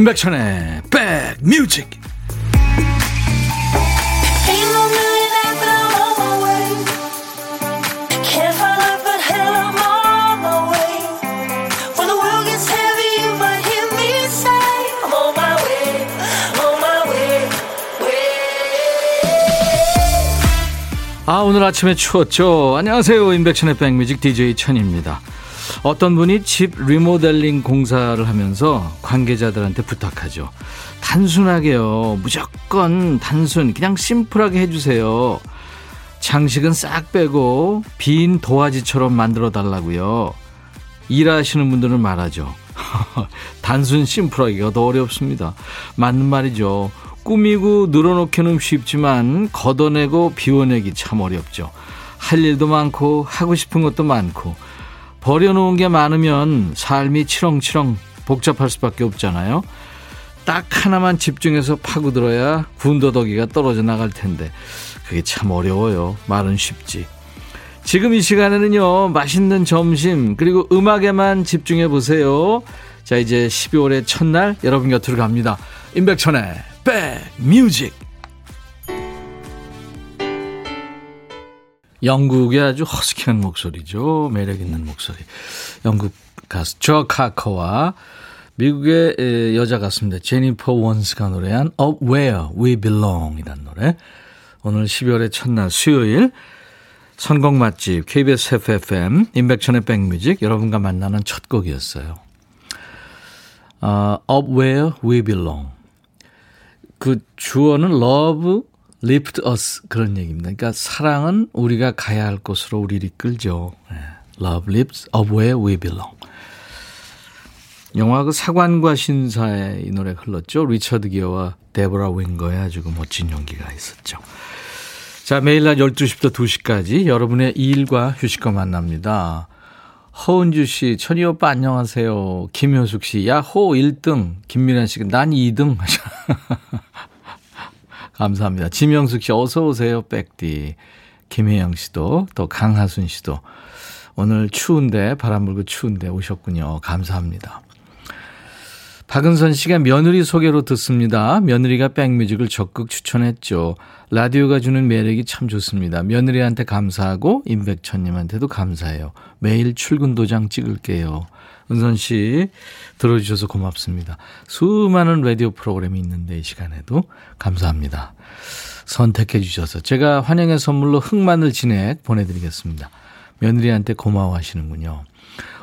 임백천의 백뮤직. 아 오늘 아침에 추웠죠? 안녕하세요. 임백천의 백뮤직 DJ 천입니다 어떤 분이 집 리모델링 공사를 하면서 관계자들한테 부탁하죠. 단순하게요. 무조건 단순, 그냥 심플하게 해주세요. 장식은 싹 빼고 빈 도화지처럼 만들어 달라고요. 일하시는 분들은 말하죠. 단순 심플하기가 더 어렵습니다. 맞는 말이죠. 꾸미고 늘어놓기는 쉽지만 걷어내고 비워내기 참 어렵죠. 할 일도 많고 하고 싶은 것도 많고 버려놓은 게 많으면 삶이 치렁치렁 복잡할 수밖에 없잖아요. 딱 하나만 집중해서 파고들어야 군더더기가 떨어져 나갈 텐데 그게 참 어려워요. 말은 쉽지. 지금 이 시간에는요, 맛있는 점심, 그리고 음악에만 집중해 보세요. 자, 이제 12월의 첫날 여러분 곁으로 갑니다. 임백천의 백뮤직. 영국의 아주 허스키한 목소리죠. 매력 있는 목소리. 영국 가수 조 카커와 미국의 여자 가수입니다. 제니퍼 원스가 노래한 Up Where We Belong 이라는 노래. 오늘 12월의 첫날 수요일 선곡 맛집 KBS FFM 인백천의 백뮤직 여러분과 만나는 첫 곡이었어요. 어, Up Where We Belong. 그 주어는 love lift us 그런 얘기입니다. 그러니까 사랑은 우리가 가야 할 곳으로 우리를 이끌죠. 네. Love lifts up where we belong. 영화 그 사관과 신사의 이 노래 흘렀죠. 리처드 기어와 데보라 윙거의 아주 그 멋진 연기가 있었죠. 자, 매일 낮 12시부터 2시까지 여러분의 일과 휴식과 만납니다. 허은주 씨, 천희 오빠 안녕하세요. 김효숙 씨, 야호 1등. 김미란 씨, 난 2등. 감사합니다. 지명숙 씨 어서 오세요. 백디. 김혜영 씨도 또 강하순 씨도 오늘 추운데 바람 불고 추운데 오셨군요. 감사합니다. 박은선 씨가 며느리 소개로 듣습니다. 며느리가 백뮤직을 적극 추천했죠. 라디오가 주는 매력이 참 좋습니다. 며느리한테 감사하고 임백천님한테도 감사해요. 매일 출근 도장 찍을게요. 은선 씨 들어주셔서 고맙습니다. 수많은 라디오 프로그램이 있는데 이 시간에도 감사합니다. 선택해 주셔서 제가 환영의 선물로 흑마늘 진액 보내드리겠습니다. 며느리한테 고마워하시는군요.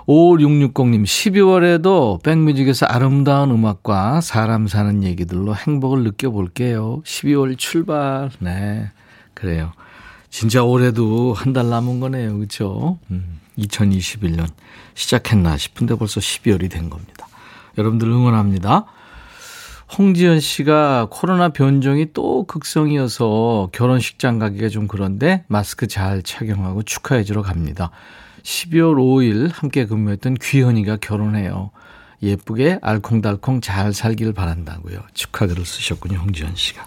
5660님 12월에도 백뮤직에서 아름다운 음악과 사람 사는 얘기들로 행복을 느껴볼게요. 12월 출발. 네 그래요. 진짜 올해도 한 달 남은 거네요. 그렇죠? 음. 2021년 시작했나 싶은데 벌써 12월이 된 겁니다. 여러분들 응원합니다. 홍지연 씨가 코로나 변종이 또 극성이어서 결혼식장 가기가 좀 그런데 마스크 잘 착용하고 축하해 주러 갑니다. 12월 5일 함께 근무했던 귀현이가 결혼해요. 예쁘게 알콩달콩 잘 살길 바란다고요. 축하글을 쓰셨군요, 홍지연 씨가.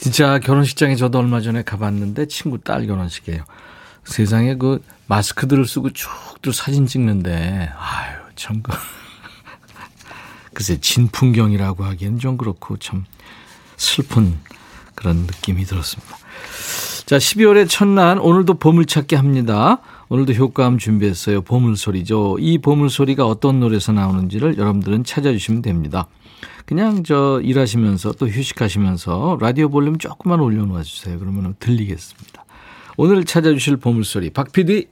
네. 진짜 결혼식장에 저도 얼마 전에 가봤는데 친구 딸 결혼식이에요. 세상에 그 마스크들을 쓰고 쭉들 사진 찍는데 아유 참 그. 글쎄 진풍경이라고 하기엔 좀 그렇고 참 슬픈 그런 느낌이 들었습니다. 자 12월의 첫날 오늘도 보물찾기 합니다. 오늘도 효과음 준비했어요. 보물소리죠. 이 보물소리가 어떤 노래에서 나오는지를 여러분들은 찾아주시면 됩니다. 그냥 저 일하시면서 또 휴식하시면서 라디오 볼륨 조금만 올려놓아 주세요. 그러면 들리겠습니다. 오늘 찾아주실 보물소리 박 PD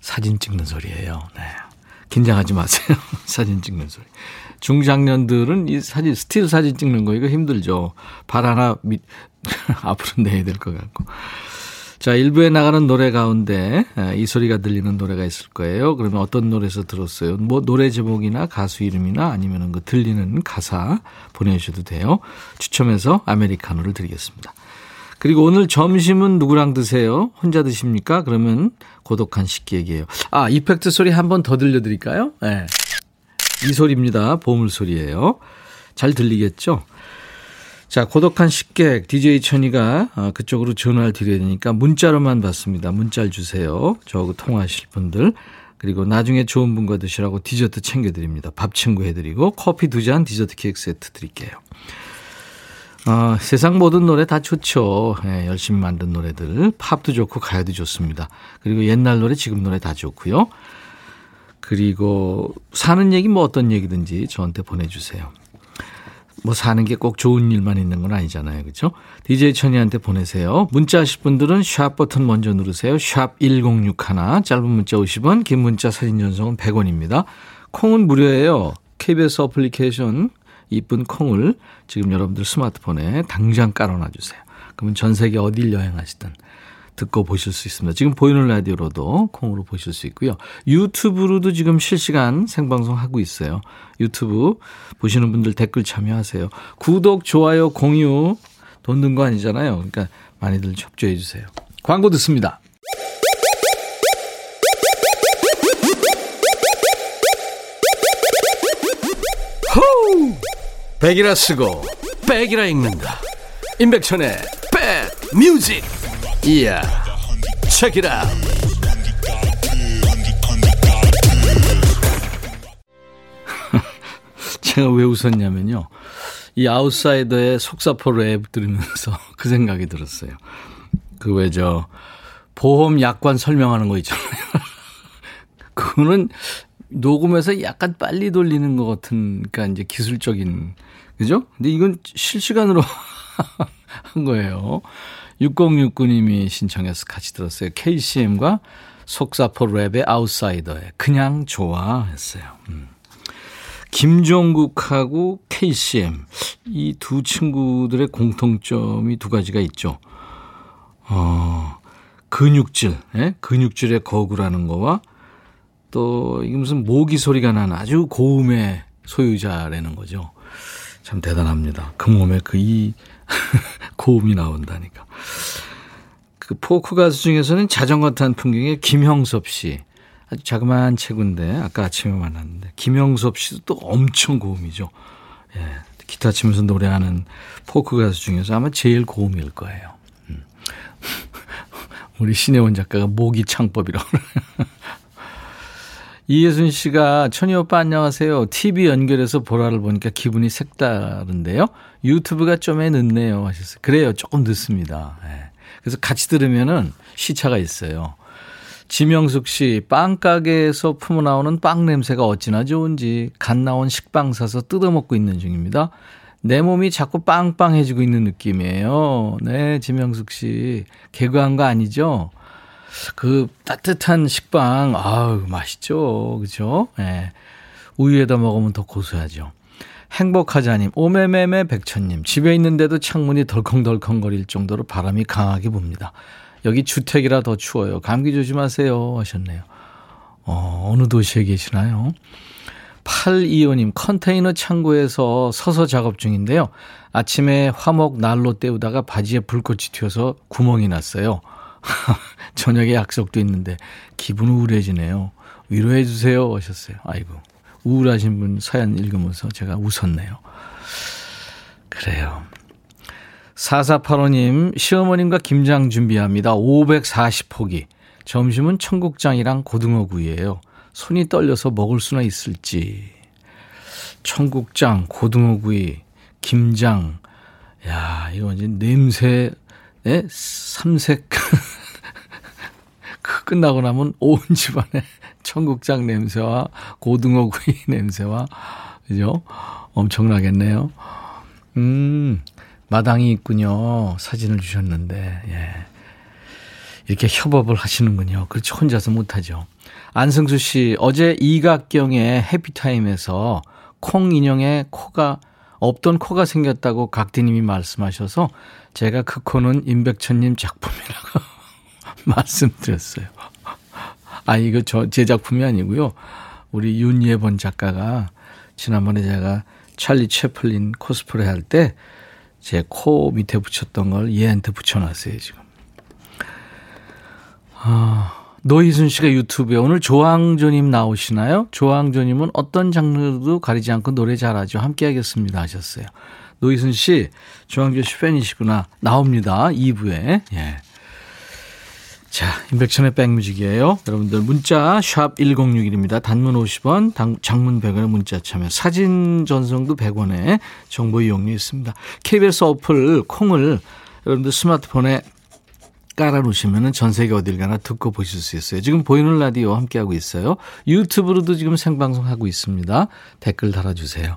사진 찍는 소리예요. 네. 긴장하지 마세요. 사진 찍는 소리. 중장년들은 이 사진 스틸 사진 찍는 거 이거 힘들죠. 발 하나 밑 앞으로 내야 될 것 같고. 자, 일부에 나가는 노래 가운데 이 소리가 들리는 노래가 있을 거예요. 그러면 어떤 노래에서 들었어요? 뭐 노래 제목이나 가수 이름이나 아니면 그 들리는 가사 보내주셔도 돼요. 추첨해서 아메리카노를 드리겠습니다. 그리고 오늘 점심은 누구랑 드세요? 혼자 드십니까? 그러면 고독한 식객이에요. 아, effect 소리 한 번 더 들려드릴까요? 네. 이 소리입니다. 보물 소리예요. 잘 들리겠죠? 자, 고독한 식객 DJ 천이가 어, 그쪽으로 전화를 드려야 되니까 문자로만 받습니다. 문자를 주세요. 저하고 통화하실 분들 그리고 나중에 좋은 분과 드시라고 디저트 챙겨드립니다. 밥 친구 해드리고 커피 두 잔 디저트 케이크 세트 드릴게요. 어, 세상 모든 노래 다 좋죠. 예, 열심히 만든 노래들. 팝도 좋고 가요도 좋습니다. 그리고 옛날 노래, 지금 노래 다 좋고요. 그리고 사는 얘기 뭐 어떤 얘기든지 저한테 보내주세요. 뭐 사는 게 꼭 좋은 일만 있는 건 아니잖아요. 그렇죠? DJ 천이한테 보내세요. 문자 하실 분들은 샵 버튼 먼저 누르세요. 샵 1061, 짧은 문자 50원, 긴 문자 사진 전송은 100원입니다. 콩은 무료예요. KBS 어플리케이션 이쁜 콩을 지금 여러분들 스마트폰에 당장 깔아놔 주세요. 그러면 전 세계 어딜 여행하시든 듣고 보실 수 있습니다. 지금 보이는 라디오로도 콩으로 보실 수 있고요. 유튜브로도 지금 실시간 생방송 하고 있어요. 유튜브 보시는 분들 댓글 참여하세요. 구독, 좋아요, 공유 돈 든 거 아니잖아요. 그러니까 많이들 접조해 주세요. 광고 듣습니다. 호우! 백이라 쓰고 백이라 읽는다. 임백천의 백 뮤직. 이야. 책이라. 제가 왜 웃었냐면요. 이 아웃사이더의 속사포 랩 들으면서 그 생각이 들었어요. 그 왜 저 보험 약관 설명하는 거 있잖아요. 그거는 녹음해서 약간 빨리 돌리는 것 같은, 그러니까 이제 기술적인, 그죠? 근데 이건 실시간으로 한 거예요. 6069님이 신청해서 같이 들었어요. KCM과 속사포 랩의 아웃사이더에 그냥 좋아 했어요. 음. 김종국하고 KCM 이 두 친구들의 공통점이 두 가지가 있죠. 어, 근육질, 예? 근육질의 거구라는 거와 또 이게 무슨 모기 소리가 나는 아주 고음의 소유자라는 거죠. 참 대단합니다. 그 몸에 그 이 고음이 나온다니까. 그 포크 가수 중에서는 자전거 탄 풍경의 김형섭 씨. 아주 자그마한 체구인데 아까 아침에 만났는데 김형섭 씨도 또 엄청 고음이죠. 예. 기타 치면서 노래하는 포크 가수 중에서 아마 제일 고음일 거예요. 음. 우리 신혜원 작가가 모기 창법이라고 이예순 씨가 천희 오빠 안녕하세요. TV 연결해서 보라를 보니까 기분이 색다른데요. 유튜브가 좀에 늦네요 하셨어요. 그래요. 조금 늦습니다. 네. 그래서 같이 들으면은 시차가 있어요. 지명숙 씨, 빵가게에서 품어 나오는 빵 냄새가 어찌나 좋은지 갓 나온 식빵 사서 뜯어먹고 있는 중입니다. 내 몸이 자꾸 빵빵해지고 있는 느낌이에요. 네, 지명숙 씨. 개그한 거 아니죠? 그 따뜻한 식빵, 아우, 맛있죠. 그죠? 예. 네. 우유에다 먹으면 더 고소하죠. 행복하자님, 오메메메 백천님, 집에 있는데도 창문이 덜컹덜컹거릴 정도로 바람이 강하게 붑니다. 여기 주택이라 더 추워요. 감기 조심하세요. 하셨네요. 어, 어느 도시에 계시나요? 825님, 컨테이너 창고에서 서서 작업 중인데요. 아침에 화목 난로 때우다가 바지에 불꽃이 튀어서 구멍이 났어요. 저녁에 약속도 있는데 기분 우울해지네요. 위로해 주세요 하셨어요. 아이고 우울하신 분 사연 읽으면서 제가 웃었네요. 그래요. 4485님 시어머님과 김장 준비합니다. 540포기. 점심은 청국장이랑 고등어구이예요. 손이 떨려서 먹을 수나 있을지. 청국장, 고등어구이, 김장. 야, 이거 완전 냄새 예? 삼색. 그 끝나고 나면 온 집안에 청국장 냄새와 고등어 구이 냄새와, 그죠? 엄청나겠네요. 음, 마당이 있군요. 사진을 주셨는데, 예. 이렇게 협업을 하시는군요. 그렇죠. 혼자서 못하죠. 안승수 씨, 어제 이각경의 해피타임에서 콩 인형에 코가, 없던 코가 생겼다고 각디님이 말씀하셔서 제가 그 코는 임백천님 작품이라고 말씀드렸어요. 아, 이거 저, 제 작품이 아니고요. 우리 윤예본 작가가 지난번에 제가 찰리 채플린 코스프레 할 때 제 코 밑에 붙였던 걸 얘한테 붙여놨어요, 지금. 아, 노희순 씨가 유튜브에 오늘 조항조님 나오시나요? 조항조님은 어떤 장르도 가리지 않고 노래 잘하죠. 함께 하겠습니다 하셨어요. 노희순 씨, 조항조 씨 팬이시구나. 나옵니다. 2부에. 예. 자, 인백천의 백뮤직이에요. 여러분들 문자 샵 1061입니다. 단문 50원, 장문 100원의 문자 참여. 사진 전송도 100원에 정보 이용료 있습니다. KBS 어플 콩을 여러분들 스마트폰에 깔아놓으시면 전 세계 어딜 가나 듣고 보실 수 있어요. 지금 보이는 라디오 함께하고 있어요. 유튜브로도 지금 생방송하고 있습니다. 댓글 달아주세요.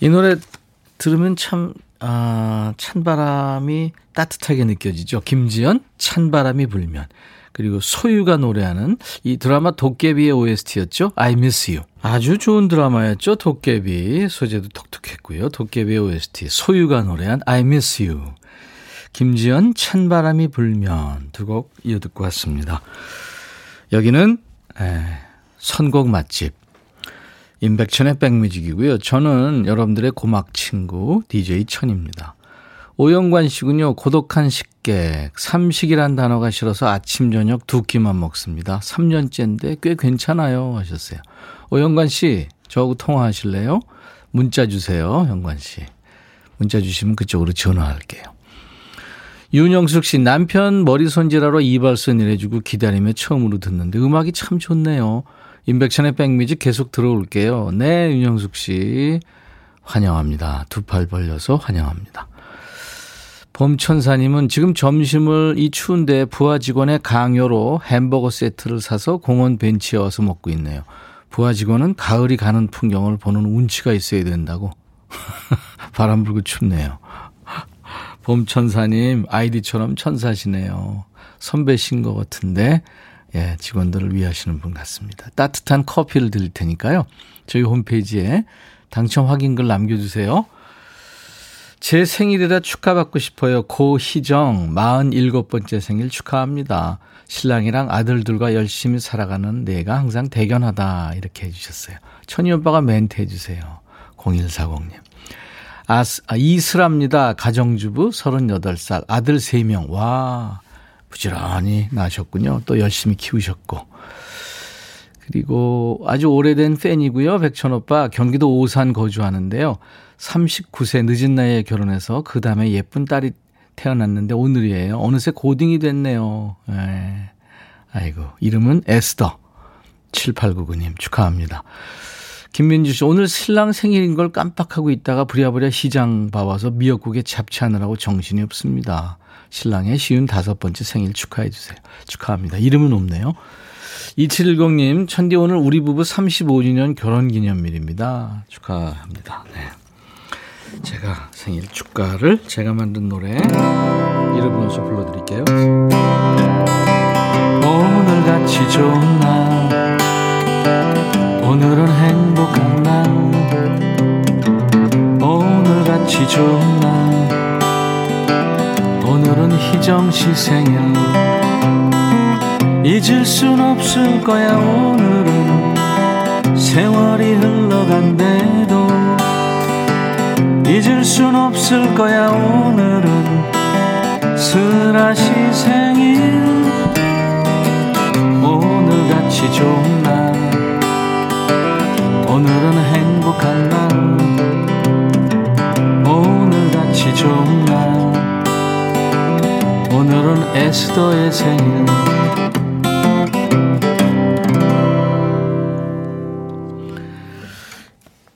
이 노래 들으면 참, 아, 찬바람이 따뜻하게 느껴지죠. 김지연, 찬바람이 불면. 그리고 소유가 노래하는 이 드라마 도깨비의 OST였죠. I Miss You. 아주 좋은 드라마였죠. 도깨비. 소재도 독특했고요. 도깨비의 OST. 소유가 노래한 I Miss You. 김지연 찬바람이 불면 두 곡 이어 듣고 왔습니다. 여기는 에, 선곡 맛집 임백천의 백뮤직이고요. 저는 여러분들의 고막 친구 DJ 천입니다. 오영관 씨군요. 고독한 식객. 삼식이란 단어가 싫어서 아침 저녁 두 끼만 먹습니다. 3년째인데 꽤 괜찮아요 하셨어요. 오영관 씨 저하고 통화하실래요? 문자 주세요. 영관 씨. 문자 주시면 그쪽으로 전화할게요. 윤영숙 씨 남편 머리 손질하러 이발선 일해주고 기다리며 처음으로 듣는데 음악이 참 좋네요. 인백션의 백미지 계속 들어올게요. 네, 윤영숙 씨. 환영합니다. 두 팔 벌려서 환영합니다. 봄천사님은 지금 점심을 이 추운데 부하 직원의 강요로 햄버거 세트를 사서 공원 벤치에 와서 먹고 있네요. 부하 직원은 가을이 가는 풍경을 보는 운치가 있어야 된다고. 바람 불고 춥네요. 봄천사님, 아이디처럼 천사시네요. 선배신 것 같은데, 예, 직원들을 위하시는 분 같습니다. 따뜻한 커피를 드릴 테니까요. 저희 홈페이지에 당첨 확인글 남겨주세요. 제 생일이라 축하받고 싶어요. 고희정, 47번째 생일 축하합니다. 신랑이랑 아들들과 열심히 살아가는 내가 항상 대견하다. 이렇게 해주셨어요. 천희 오빠가 멘트 해주세요. 0140님. 아, 아, 이슬합니다. 가정주부 38살. 아들 3명. 와, 부지런히 나셨군요. 또 열심히 키우셨고. 그리고 아주 오래된 팬이고요. 백천 오빠 경기도 오산 거주하는데요. 39세 늦은 나이에 결혼해서 그 다음에 예쁜 딸이 태어났는데 오늘이에요. 어느새 고딩이 됐네요. 네. 아이고 이름은 에스더 7899님 축하합니다. 김민주 씨, 오늘 신랑 생일인 걸 깜빡하고 있다가 부랴부랴 시장 봐와서 미역국에 잡채하느라고 정신이 없습니다. 신랑의 쉬운 다섯 번째 생일 축하해 주세요. 축하합니다. 이름은 없네요. 2710님, 천디 오늘 우리 부부 35주년 결혼 기념일입니다. 축하합니다. 네. 제가 생일 축가를 제가 만든 노래 이름 넣어서 불러드릴게요. 오늘같이 좋은 날 오늘은 행복한 날. 오늘같이 좋은 날. 오늘은 희정씨 생일. 잊을 순 없을 거야 오늘은. 세월이 흘러간대도. 잊을 순 없을 거야 오늘은. 슬아시 생일. 오늘같이 좋은 날 오늘은 행복한 날. 오늘같이 좋은 날. 오늘은 에스더의 생일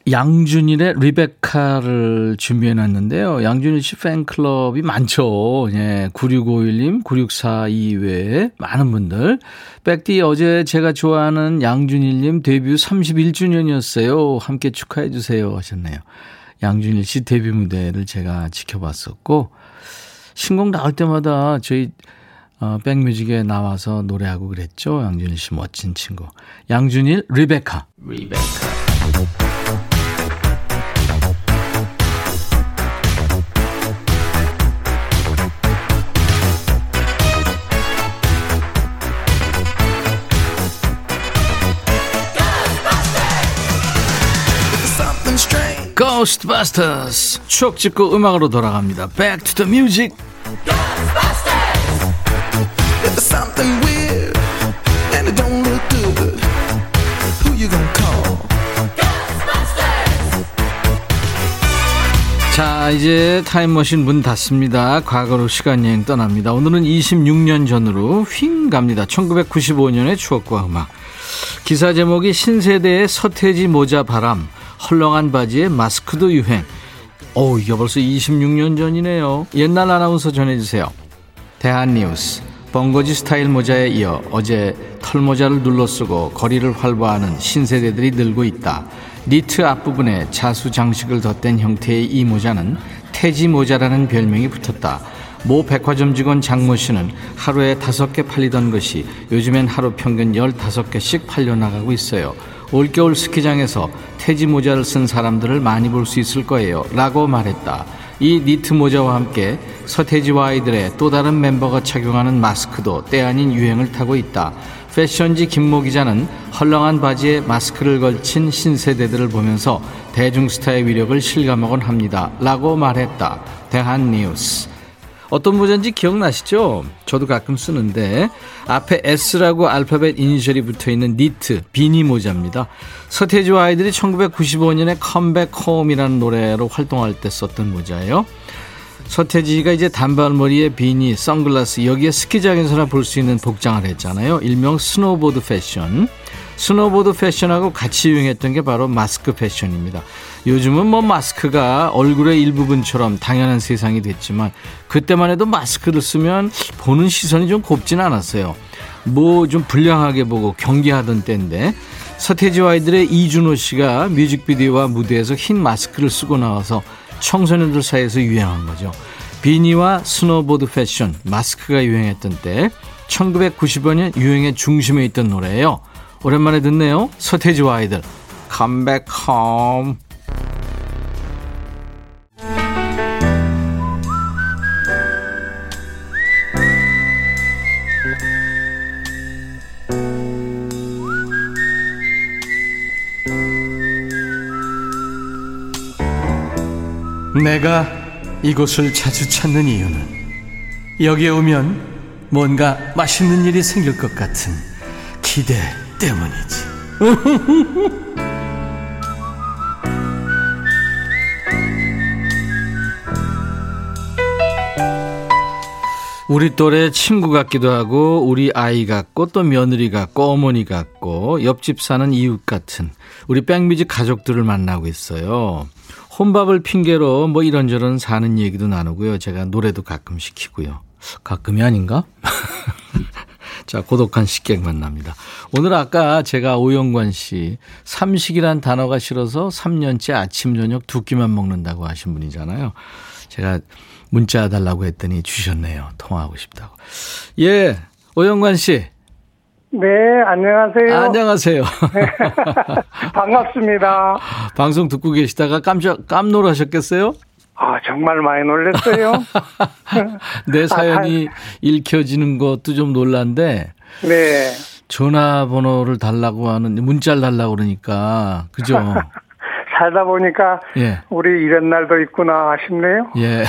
양준일의 리베카를 준비해 놨는데요. 양준일 씨 팬클럽이 많죠. 예, 9651님, 9642 외에 많은 분들. 백디 어제 제가 좋아하는 양준일님 데뷔 31주년이었어요. 함께 축하해 주세요 하셨네요. 양준일 씨 데뷔 무대를 제가 지켜봤었고, 신곡 나올 때마다 저희 어, 백뮤직에 나와서 노래하고 그랬죠. 양준일 씨 멋진 친구. 양준일, 리베카. 리베카. Ghostbusters 추억 찍고 음악으로 돌아갑니다. Back to the music. 자, 자, 이제 타임머신 문 닫습니다. 과거로 시간여행 떠납니다. 오늘은 26년 전으로 휙 갑니다. 1995년의 추억과 음악. 기사 제목이 신세대의 서태지 모자 바람, 헐렁한 바지에 마스크도 유행. 오, 이게 벌써 26년 전이네요. 옛날 아나운서 전해주세요. 대한뉴스. 벙거지 스타일 모자에 이어 어제 털모자를 눌러 쓰고 거리를 활보하는 신세대들이 늘고 있다. 니트 앞부분에 자수 장식을 덧댄 형태의 이 모자는 태지 모자라는 별명이 붙었다. 모 백화점 직원 장모 씨는 하루에 다섯 개 팔리던 것이 요즘엔 하루 평균 열다섯 개씩 팔려나가고 있어요. 올겨울 스키장에서 태지 모자를 쓴 사람들을 많이 볼 수 있을 거예요. 라고 말했다. 이 니트 모자와 함께 서태지와 아이들의 또 다른 멤버가 착용하는 마스크도 때 아닌 유행을 타고 있다. 패션지 김모 기자는 헐렁한 바지에 마스크를 걸친 신세대들을 보면서 대중스타의 위력을 실감하곤 합니다. 라고 말했다. 대한뉴스. 어떤 모자인지 기억나시죠? 저도 가끔 쓰는데 앞에 S라고 알파벳 이니셜이 붙어 있는 니트 비니 모자입니다. 서태지와 아이들이 1995년에 Come Back Home이라는 노래로 활동할 때 썼던 모자예요. 서태지가 이제 단발머리에 비니, 선글라스 여기에 스키장에서나 볼 수 있는 복장을 했잖아요. 일명 스노보드 패션. 스노보드 패션하고 같이 유행했던 게 바로 마스크 패션입니다. 요즘은 뭐 마스크가 얼굴의 일부분처럼 당연한 세상이 됐지만 그때만 해도 마스크를 쓰면 보는 시선이 좀 곱진 않았어요. 뭐 좀 불량하게 보고 경계하던 때인데 서태지와 아이들의 이준호 씨가 뮤직비디오와 무대에서 흰 마스크를 쓰고 나와서 청소년들 사이에서 유행한 거죠. 비니와 스노보드 패션, 마스크가 유행했던 때 1995년 유행의 중심에 있던 노래예요. 오랜만에 듣네요. 서태지와 아이들. 컴백 홈. 내가 이곳을 자주 찾는 이유는 여기에 오면 뭔가 맛있는 일이 생길 것 같은 기대 때문이지. 우리 또래 친구 같기도 하고 우리 아이 같고 또 며느리 같고 어머니 같고 옆집 사는 이웃 같은 우리 백뮤직 가족들을 만나고 있어요. 혼밥을 핑계로 뭐 이런저런 사는 얘기도 나누고요. 제가 노래도 가끔 시키고요. 가끔이 아닌가? 자, 고독한 식객 만납니다. 오늘 아까 제가 오영관 씨, 삼식이란 단어가 싫어서 3년째 아침, 저녁 두 끼만 먹는다고 하신 분이잖아요. 제가 문자 달라고 했더니 주셨네요. 통화하고 싶다고. 예, 오영관 씨. 네, 안녕하세요. 안녕하세요. 반갑습니다. 방송 듣고 계시다가 깜짝, 깜놀하셨겠어요? 아, 정말 많이 놀랐어요. 내 사연이 아, 읽혀지는 것도 좀 놀란데. 네. 전화번호를 달라고 하는, 문자를 달라고 그러니까. 그죠? 살다 보니까. 예. 우리 이런 날도 있구나 싶네요. 예.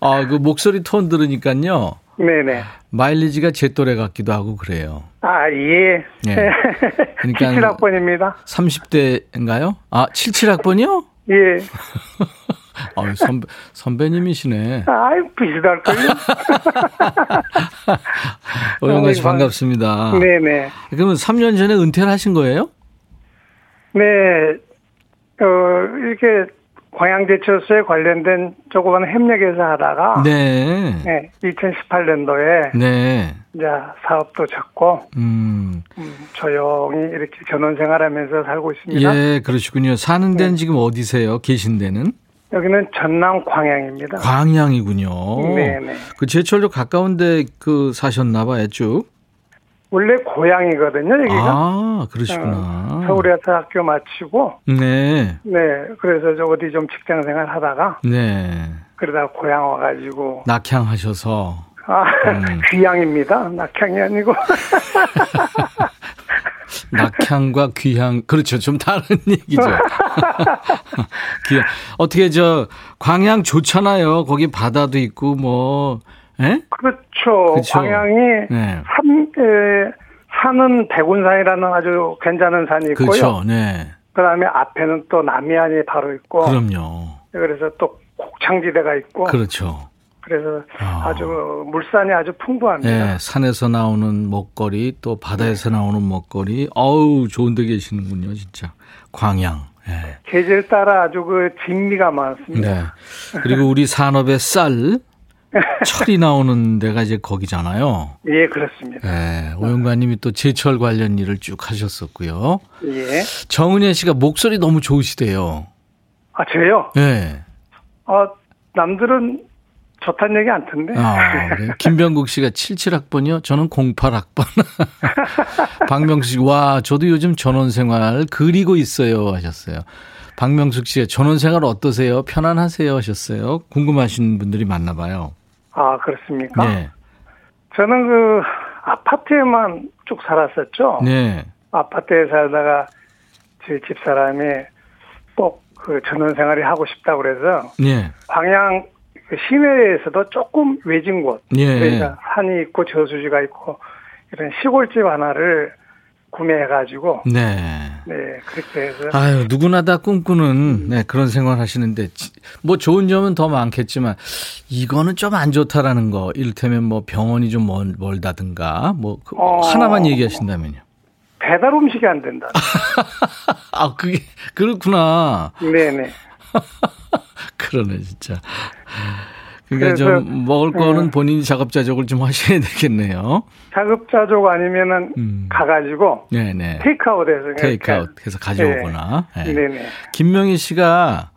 아, 그 목소리 톤 들으니까요. 네네. 마일리지가 제 또래 같기도 하고 그래요. 아, 예. 예. 그러니까 77학번입니다. 30대인가요? 아, 77학번이요? 예. 아, 선배, 선배님이시네. 아유, 비슷할걸요? 오영관 씨 반갑습니다. 네네. 그러면 3년 전에 은퇴를 하신 거예요? 네. 어, 이렇게 광양제철소에 관련된 조그만 협력회사 하다가 네. 네 2018년도에 네. 이제 사업도 잡고 음. 음, 조용히 이렇게 전원 생활하면서 살고 있습니다. 예, 그러시군요. 사는 데는 네. 지금 어디세요? 계신 데는? 여기는 전남 광양입니다. 광양이군요. 네, 네. 그 제철도 가까운데 그 사셨나 봐요, 쭉. 원래 고향이거든요, 여기가. 아, 그러시구나. 어, 서울에 서 학교 마치고. 네. 네, 그래서 저 어디 좀 직장 생활 하다가. 네. 그러다가 고향 와가지고. 낙향하셔서. 아, 음. 귀향입니다. 낙향이 아니고. 낙향과 귀향, 그렇죠. 좀 다른 얘기죠. 귀향. 어떻게 저, 광양 좋잖아요. 거기 바다도 있고, 뭐, 예? 그렇죠. 그렇죠. 광양이 네. 삼, 에, 산은 백운산이라는 아주 괜찮은 산이 있고요. 그렇죠. 네. 그다음에 앞에는 또 남해안이 바로 있고. 그럼요. 그래서 또 곡창지대가 있고. 그렇죠. 그래서 아. 주 물산이 아주 풍부합니다. 네, 산에서 나오는 먹거리 또 바다에서 네. 나오는 먹거리. 어우 좋은 데 계시는군요, 진짜. 광양. 네. 계절 따라 아주 그 진미가 많습니다. 네. 그리고 우리 산업의 쌀 철이 나오는 데가 이제 거기잖아요. 예, 그렇습니다. 예, 오영관님이 또 제철 관련 일을 쭉 하셨었고요. 예. 정은혜 씨가 목소리 너무 좋으시대요. 아, 저요? 예. 아, 남들은 좋다는 얘기 안 듣는데. 아, 네. 김병국 씨가 77학번이요? 저는 08학번. 박명수 씨, 와, 저도 요즘 전원 생활 그리고 있어요. 하셨어요. 박명숙 씨의 전원 생활 어떠세요? 편안하세요? 하셨어요. 궁금하신 분들이 많나 봐요. 아, 그렇습니까? 네. 저는 그 아파트에만 쭉 살았었죠. 네. 아파트에 살다가 제 집사람이 꼭 그 전원 생활이 하고 싶다고 그래서 네. 광양 그 시내에서도 조금 외진 곳, 네. 그러니까 산이 있고 저수지가 있고 이런 시골집 하나를 구매해가지고. 네. 네, 그렇게 해서. 아유, 누구나 다 꿈꾸는, 네, 그런 생활 하시는데, 뭐 좋은 점은 더 많겠지만, 이거는 좀 안 좋다라는 거, 이를테면 뭐 병원이 좀 멀, 멀다든가, 뭐, 그 어, 하나만 얘기하신다면요. 배달 음식이 안 된다. 아, 그게, 그렇구나. 네네. 그러네, 진짜. 그러니까 좀 먹을 거는 네. 본인이 작업자족을 좀 하셔야 되겠네요. 작업자족 아니면은 음. 가가지고 네네. 테이크아웃해서 테이크아웃 해서 가져오거나. 네. 네. 네네. 김명희 씨가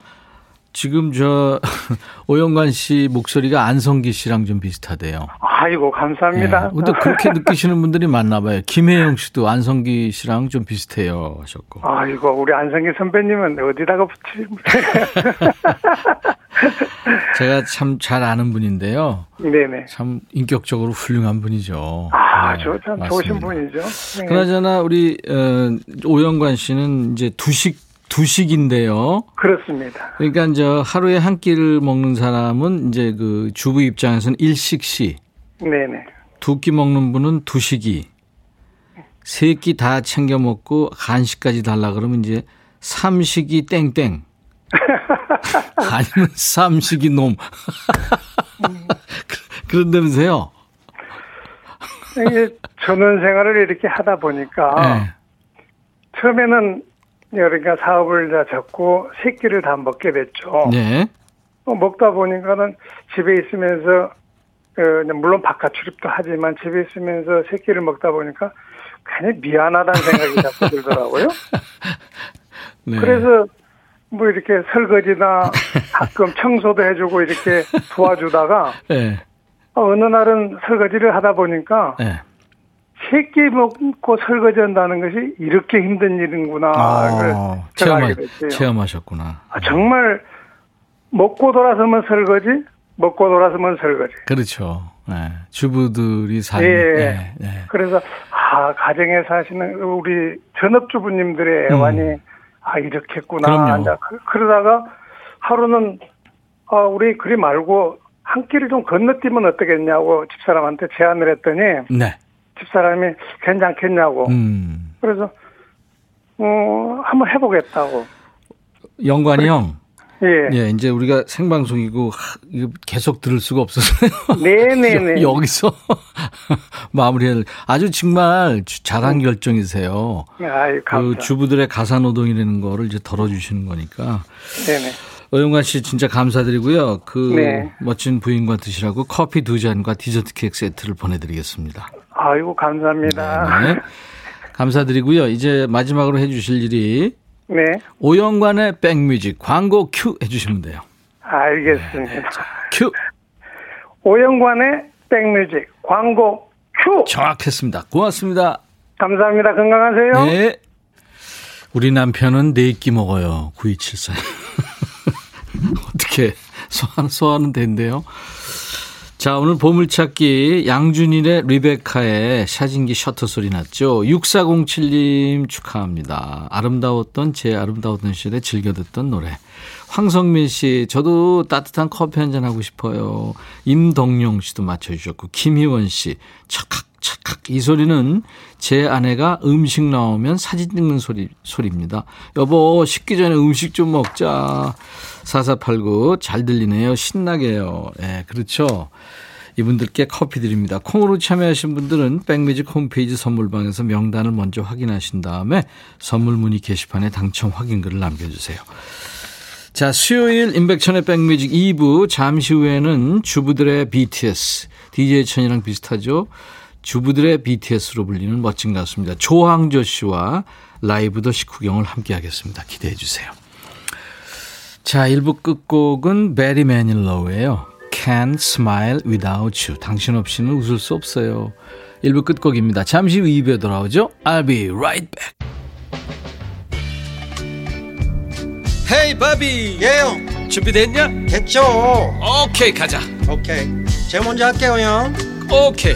지금 저 오영관 씨 목소리가 안성기 씨랑 좀 비슷하대요. 아이고 감사합니다. 네. 근데 그렇게 느끼시는 분들이 많나 봐요. 김혜영 씨도 안성기 씨랑 좀 비슷해요 하셨고. 아이고 우리 안성기 선배님은 어디다가 붙이? 제가 참 잘 아는 분인데요. 네네. 참 인격적으로 훌륭한 분이죠. 아, 네, 참 좋으신 분이죠. 네. 그나저나 우리 어, 오영관 씨는 이제 두식 두식인데요. 그렇습니다. 그러니까 이제 하루에 한 끼를 먹는 사람은 이제 그 주부 입장에서는 일식시. 네네. 두 끼 먹는 분은 두식이. 세 끼 다 챙겨 먹고 간식까지 달라 그러면 이제 삼식이 땡땡. 아니면 삼식이 놈. 그런다면서요? 이게 전원 생활을 이렇게 하다 보니까 네. 처음에는 그러니까 사업을 다 접고 새끼를 다 먹게 됐죠. 네. 어, 먹다 보니까는 집에 있으면서 그 물론 바깥 출입도 하지만 집에 있으면서 새끼를 먹다 보니까 괜히 미안하다는 생각이 자꾸 들더라고요. 네. 그래서 뭐 이렇게 설거지나 가끔 청소도 해주고 이렇게 도와주다가 네. 어느 날은 설거지를 하다 보니까 네. 세끼 먹고 설거지한다는 것이 이렇게 힘든 일인구나. 아, 체험하, 체험하셨구나. 아, 정말 먹고 돌아서면 설거지, 먹고 돌아서면 설거지. 그렇죠. 네. 주부들이 사는. 예. 네. 네. 그래서 아 가정에 사시는 우리 전업주부님들의 음. 애환이 음. 아 이렇겠구나. 그럼요. 그, 그러다가 하루는 아 우리 그리 말고 한 끼를 좀 건너뛰면 어떻겠냐고 집사람한테 제안을 했더니 네. 집사람이 괜찮겠냐고. 음. 그래서 어 한번 해보겠다고. 영관이 형. 예. 예, 이제 우리가 생방송이고 이거 계속 들을 수가 없어서요. 네네네. 여 기서 마무리할 아주 정말 잘한 결정이세요. 아유, 그 주부들의 가사 노동이라는 거를 이제 덜어주시는 거니까. 네네. 어영관 씨 진짜 감사드리고요. 그 네. 멋진 부인과 드시라고 커피 두 잔과 디저트 케이크 세트를 보내드리겠습니다. 아이고 감사합니다. 네, 네. 감사드리고요. 이제 마지막으로 해주실 일이 네. 오영관의 백뮤직 광고 큐 해주시면 돼요. 알겠습니다. 네, 큐. 오영관의 백뮤직 광고 큐. 정확했습니다. 고맙습니다. 감사합니다. 건강하세요. 네. 우리 남편은 네 끼 먹어요. 9274. 어떻게 소화는, 소화는 된대요. 자, 오늘 보물찾기 양준일의 리베카의 샤진기 셔터 소리 났죠. 6407님 축하합니다. 아름다웠던 제 아름다웠던 시절에 즐겨 듣던 노래. 황성민 씨, 저도 따뜻한 커피 한 잔 하고 싶어요. 임덕용 씨도 맞춰주셨고, 김희원 씨, 척 착각. 이 소리는 제 아내가 음식 나오면 사진 찍는 소리, 소리입니다. 여보, 식기 전에 음식 좀 먹자. 4489, 잘 들리네요. 신나게요. 예, 네, 그렇죠. 이분들께 커피 드립니다. 콩으로 참여하신 분들은 백뮤직 홈페이지 선물방에서 명단을 먼저 확인하신 다음에 선물 문의 게시판에 당첨 확인글을 남겨주세요. 자, 수요일 임백천의 백뮤직 2부 잠시 후에는 주부들의 BTS, DJ 천이랑 비슷하죠? 주부들의 BTS로 불리는 멋진 가수입니다. 조항조 씨와 라이브 더 식후경을 함께 하겠습니다. 기대해 주세요. 자, 1부 끝곡은 베리 매닐러우예요. Can't smile without you. 당신 없이는 웃을 수 없어요. 1부 끝곡입니다. 잠시 후 2부에 돌아오죠. I'll be right back. 헤이 바비 예영 준비됐냐? 됐죠 오케이 가자 오케이 제가 먼저 할게요 형 오케이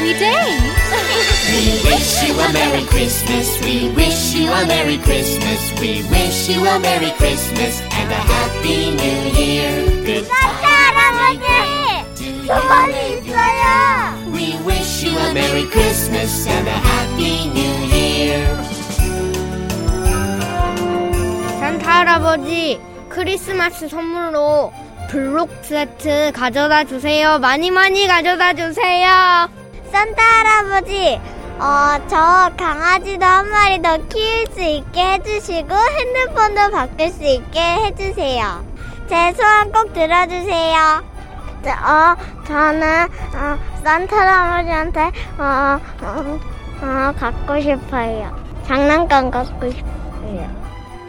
Lovely day. We wish you a Merry Christmas. We wish you a Merry Christmas. We wish you a Merry Christmas and a Happy New Year. 산타 할아버지, 소원이 있어요. We wish you a Merry Christmas and a Happy New Year. 산타 할아버지 크리스마스 선물로 블록 세트 가져다 주세요. 많이 많이 가져다 주세요. 산타 할아버지, 어, 저 강아지도 한 마리 더 키울 수 있게 해주시고 핸드폰도 바꿀 수 있게 해주세요. 제 소원 꼭 들어주세요. 저, 어, 저는 어, 산타 할아버지한테 어, 어, 어, 갖고 싶어요. 장난감 갖고 싶어요.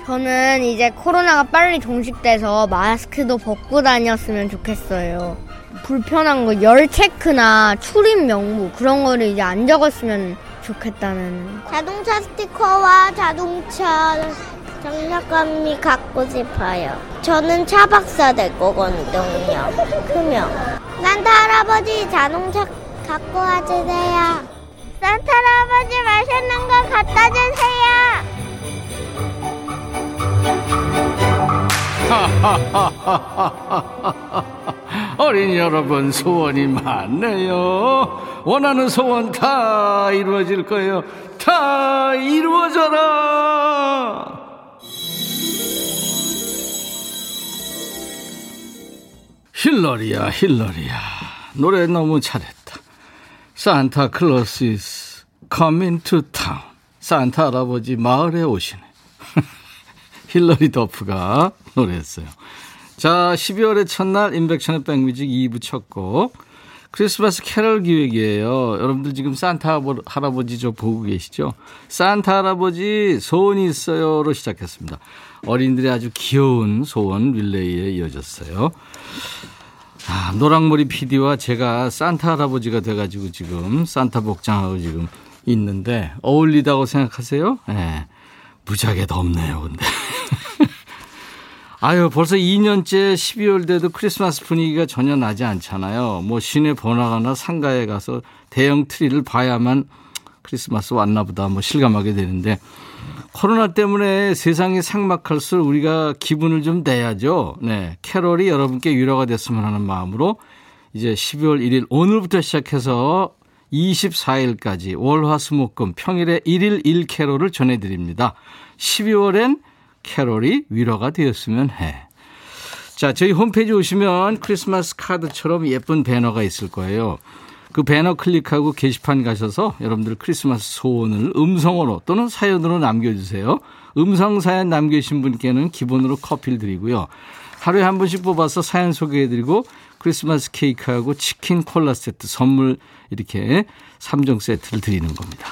저는 이제 코로나가 빨리 종식돼서 마스크도 벗고 다녔으면 좋겠어요. 불편한 거 열 체크나 출입 명부 그런 거를 이제 안 적었으면 좋겠다는 자동차 스티커와 자동차 장난감이 갖고 싶어요. 저는 차 박사 될 거거든요. 크면. 산타 할아버지 자동차 갖고 와주세요. 산타 할아버지 맛있는 거 갖다 주세요. 어린이 여러분 소원이 많네요. 원하는 소원 다 이루어질 거예요. 다 이루어져라. 힐러리야 힐러리야 노래 너무 잘했다. 산타 클로스 is coming to town. 산타 할아버지 마을에 오시네. 힐러리 더프가 노래했어요. 자, 12월의 첫날 임백천의 백뮤직 2부 첫 곡. 크리스마스 캐럴 기획이에요. 여러분들 지금 산타 할아버지 저 보고 계시죠? 산타 할아버지 소원이 있어요로 시작했습니다. 어린이들의 아주 귀여운 소원 릴레이에 이어졌어요. 아, 노랑머리 PD와 제가 산타 할아버지가 돼가지고 지금 산타 복장하고 지금 있는데 어울리다고 생각하세요? 예. 네. 무지하게 덥네요, 근데. 아유, 벌써 2년째 12월 돼도 크리스마스 분위기가 전혀 나지 않잖아요. 뭐 시내 번화가나 상가에 가서 대형 트리를 봐야만 크리스마스 왔나 보다 뭐 실감하게 되는데 코로나 때문에 세상이 삭막할수록 우리가 기분을 좀 내야죠. 네. 캐롤이 여러분께 위로가 됐으면 하는 마음으로 이제 12월 1일 오늘부터 시작해서 24일까지 월화수목금 평일에 1일 1캐롤을 전해드립니다. 12월엔 캐롤이 위로가 되었으면 해. 자, 저희 홈페이지 오시면 크리스마스 카드처럼 예쁜 배너가 있을 거예요. 그 배너 클릭하고 게시판 가셔서 여러분들 크리스마스 소원을 음성으로 또는 사연으로 남겨주세요. 음성 사연 남겨주신 분께는 기본으로 커피를 드리고요. 하루에 한 번씩 뽑아서 사연 소개해드리고 크리스마스 케이크하고 치킨 콜라 세트 선물 이렇게 3종 세트를 드리는 겁니다.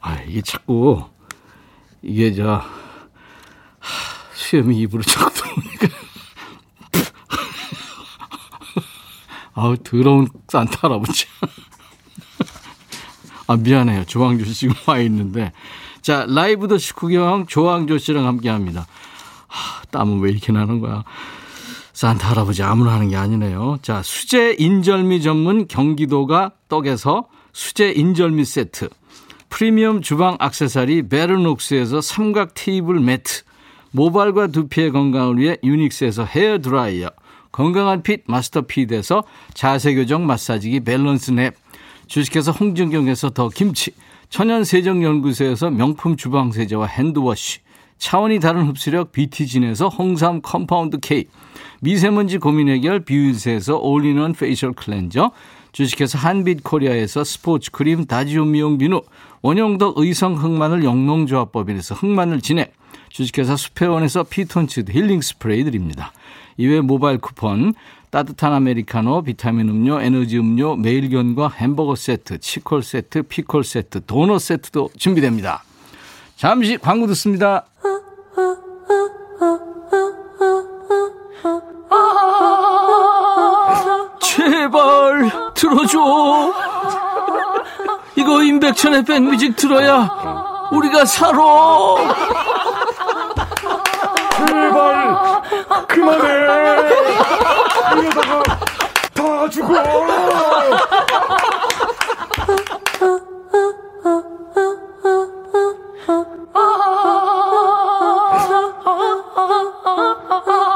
아, 이게 자꾸, 이게 저, 하, 수염이 입으로 자꾸 들어오니까. 아우, 더러운 산타 할아버지. 아, 미안해요. 조항조 씨 지금 와 있는데. 자, 라이브 더 식후경 조항조 씨랑 함께 합니다. 하, 땀은 왜 이렇게 나는 거야? 산타 할아버지 아무나 하는 게 아니네요. 자, 수제 인절미 전문 경기도가 떡에서 수제 인절미 세트. 프리미엄 주방 악세사리 베르녹스에서 삼각 테이블 매트. 모발과 두피의 건강을 위해 유닉스에서 헤어 드라이어. 건강한 핏 마스터 핏에서 자세 교정 마사지기 밸런스 냅. 주식회사 홍진경에서 더 김치. 천연 세정 연구소에서 명품 주방 세제와 핸드워시. 차원이 다른 흡수력 BT진에서 홍삼 컴파운드 K. 미세먼지 고민 해결 비유세에서 all-in-one facial cleanser. 주식회사 한빛 코리아에서 스포츠 크림 다지움 미용 비누. 원형덕 의성 흑마늘 영농조합법인에서 흑마늘 진액. 주식회사 수페원에서 피톤치드 힐링 스프레이 드립니다. 이외 모바일 쿠폰, 따뜻한 아메리카노, 비타민 음료, 에너지 음료, 매일견과 햄버거 세트, 치콜 세트, 피콜 세트, 도넛 세트도 준비됩니다. 잠시 광고 듣습니다. 제발 들어줘. 이거 임백천의 백뮤직 들어야 우리가 살아. 제발 그만해. 이러다가 다 죽어.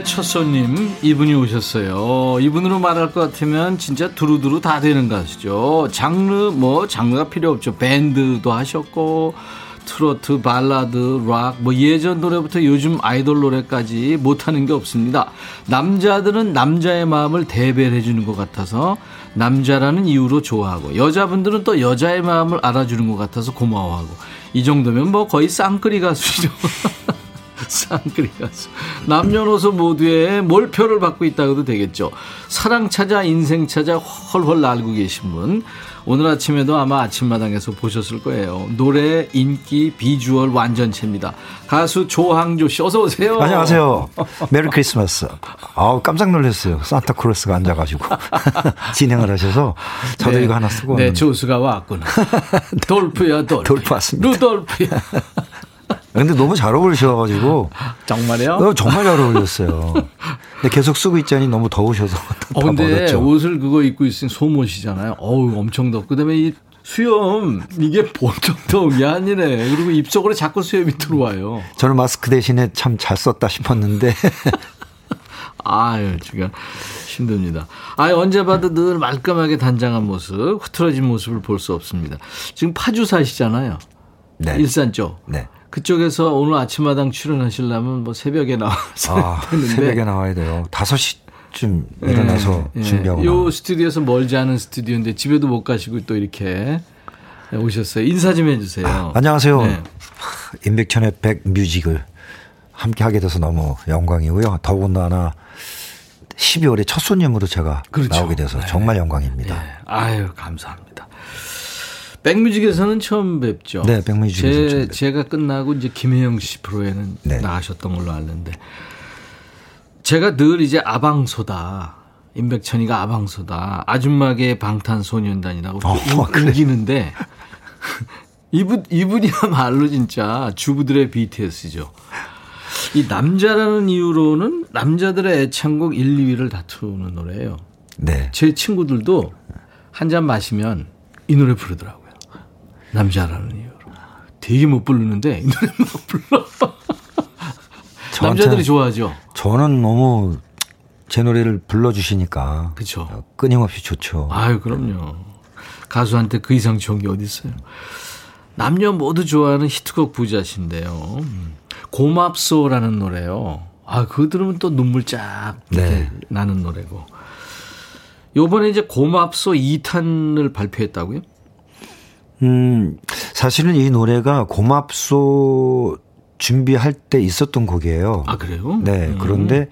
월의첫 손님 이분이 오셨어요. 이분으로 말할 것 같으면 진짜 두루두루 다 되는 가수죠. 장르 뭐 장르가 필요 없죠. 밴드도 하셨고 트로트, 발라드, 락, 뭐 예전 노래부터 요즘 아이돌 노래까지 못하는 게 없습니다. 남자들은 남자의 마음을 대변해 주는 것 같아서 남자라는 이유로 좋아하고 여자분들은 또 여자의 마음을 알아주는 것 같아서 고마워하고 이 정도면 뭐 거의 쌍끌이 가수죠. 쌍끌이 가수. 남녀노소 모두의 몰표를 받고 있다고도 되겠죠. 사랑 찾아 인생 찾아 헐헐 날고 계신 분. 오늘 아침에도 아마 아침마당에서 보셨을 거예요. 노래, 인기, 비주얼 완전체입니다. 가수 조항조 씨 어서 오세요. 안녕하세요. Merry Christmas. 아우 깜짝 놀랐어요. 산타크로스가 앉아가지고 진행을 하셔서 저도 네. 이거 하나 쓰고 네, 왔는데. 조수가 왔구나. 돌프야, 돌프. 돌프 왔습니다. 루돌프야. 근데 너무 잘 어울리셔가지고 정말요? 어, 정말 잘 어울렸어요. 근데 계속 쓰고 있자니 너무 더우셔서 어, 다 근데 버렸죠. 옷을 그거 입고 있으면 소못이잖아요. 어우, 엄청 덥고. 그 다음에 이 수염, 이게 보통 더운 게 아니네. 그리고 입속으로 자꾸 수염이 들어와요. 저는 마스크 대신에 참 잘 썼다 싶었는데 아유, 지금 힘듭니다. 아유, 언제 봐도 늘 말끔하게 단장한 모습, 흐트러진 모습을 볼 수 없습니다. 지금 파주 사시잖아요. 네. 일산 쪽. 네. 그쪽에서 오늘 아침마당 출연하시려면 뭐 새벽에 나와서 아. 새벽에 나와야 돼요. 5시쯤 일어나서 예, 예. 준비하고 요 나와요. 스튜디오에서 멀지 않은 스튜디오인데 집에도 못 가시고 또 이렇게 오셨어요. 인사 좀 해주세요. 안녕하세요. 네. 임백천의 백뮤직을 함께 하게 돼서 너무 영광이고요. 더군다나 12월에 첫 손님으로 제가 그렇죠. 나오게 돼서 네. 정말 영광입니다. 예. 아유 감사합니다. 백뮤직에서는 처음 뵙죠. 네, 백뮤직에서 제, 처음 뵙죠. 제가 끝나고 이제 김혜영 씨 프로에는 네. 나가셨던 걸로 아는데 제가 늘 이제 아방소다. 임백천이가 아방소다. 아줌마계 방탄소년단이라고 어, 우-. 우기는데 이분 이분이야말로 진짜 주부들의 BTS죠. 이 남자라는 이유로는 남자들의 애창곡 1, 2위를 다투는 노래예요. 네. 제 친구들도 한 잔 마시면 이 노래 부르더라고요. 남자라는 이유로. 되게 못 부르는데 이 노래 못 불러. 남자들이 좋아하죠. 저는 너무 제 노래를 불러주시니까 그렇죠. 끊임없이 좋죠. 아유 그럼요. 가수한테 그 이상 좋은 게 어디 있어요. 남녀 모두 좋아하는 히트곡 부자신데요. 음. 고맙소라는 노래요. 아, 그거 들으면 또 눈물 쫙 네. 나는 노래고. 요번에 이제 고맙소 2탄을 발표했다고요? 음, 사실은 이 노래가 고맙소 준비할 때 있었던 곡이에요. 아, 그래요? 네. 음. 그런데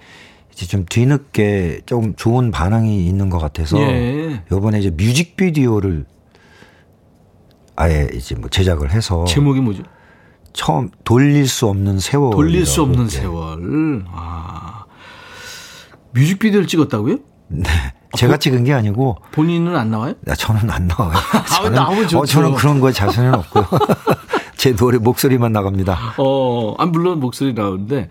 이제 좀 뒤늦게 조금 좋은 반응이 있는 것 같아서 예. 요번에 이제 뮤직비디오를 아예 이제 뭐 제작을 해서 제목이 뭐죠? 처음 돌릴 수 없는 세월 돌릴 수 없는 세월. 아. 뮤직비디오를 찍었다고요? 네. 제가 찍은 게 아니고 본인은 안 나와요? 나 저는 안 나와요. 저는, 나오면 좋죠. 어, 저는 그런 거에 자신은 없고요. 제 노래 목소리만 나갑니다. 어, 아, 물론 목소리 나오는데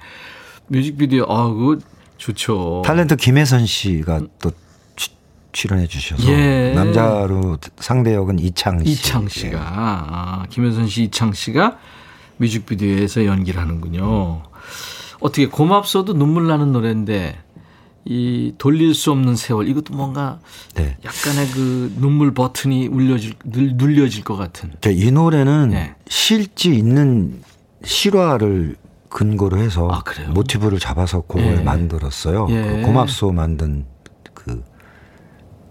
뮤직비디오, 아, 그거 좋죠. 탤런트 김혜선 씨가 또 추- 출연해 주셔서 예. 남자로 상대 역은 이창 씨. 이창 씨가, 아, 김혜선 씨, 이창 씨가 뮤직비디오에서 연기를 하는군요. 어떻게 고맙소도 눈물 나는 노래인데 이 돌릴 수 없는 세월 이것도 뭔가 네. 약간의 그 눈물 버튼이 울려질 눌- 눌려질 것 같은. 저이 노래는 네. 실제 있는 실화를 근거로 해서 아? 모티브를 잡아서 곡을 예. 만들었어요. 예. 그 고맙소 만든 그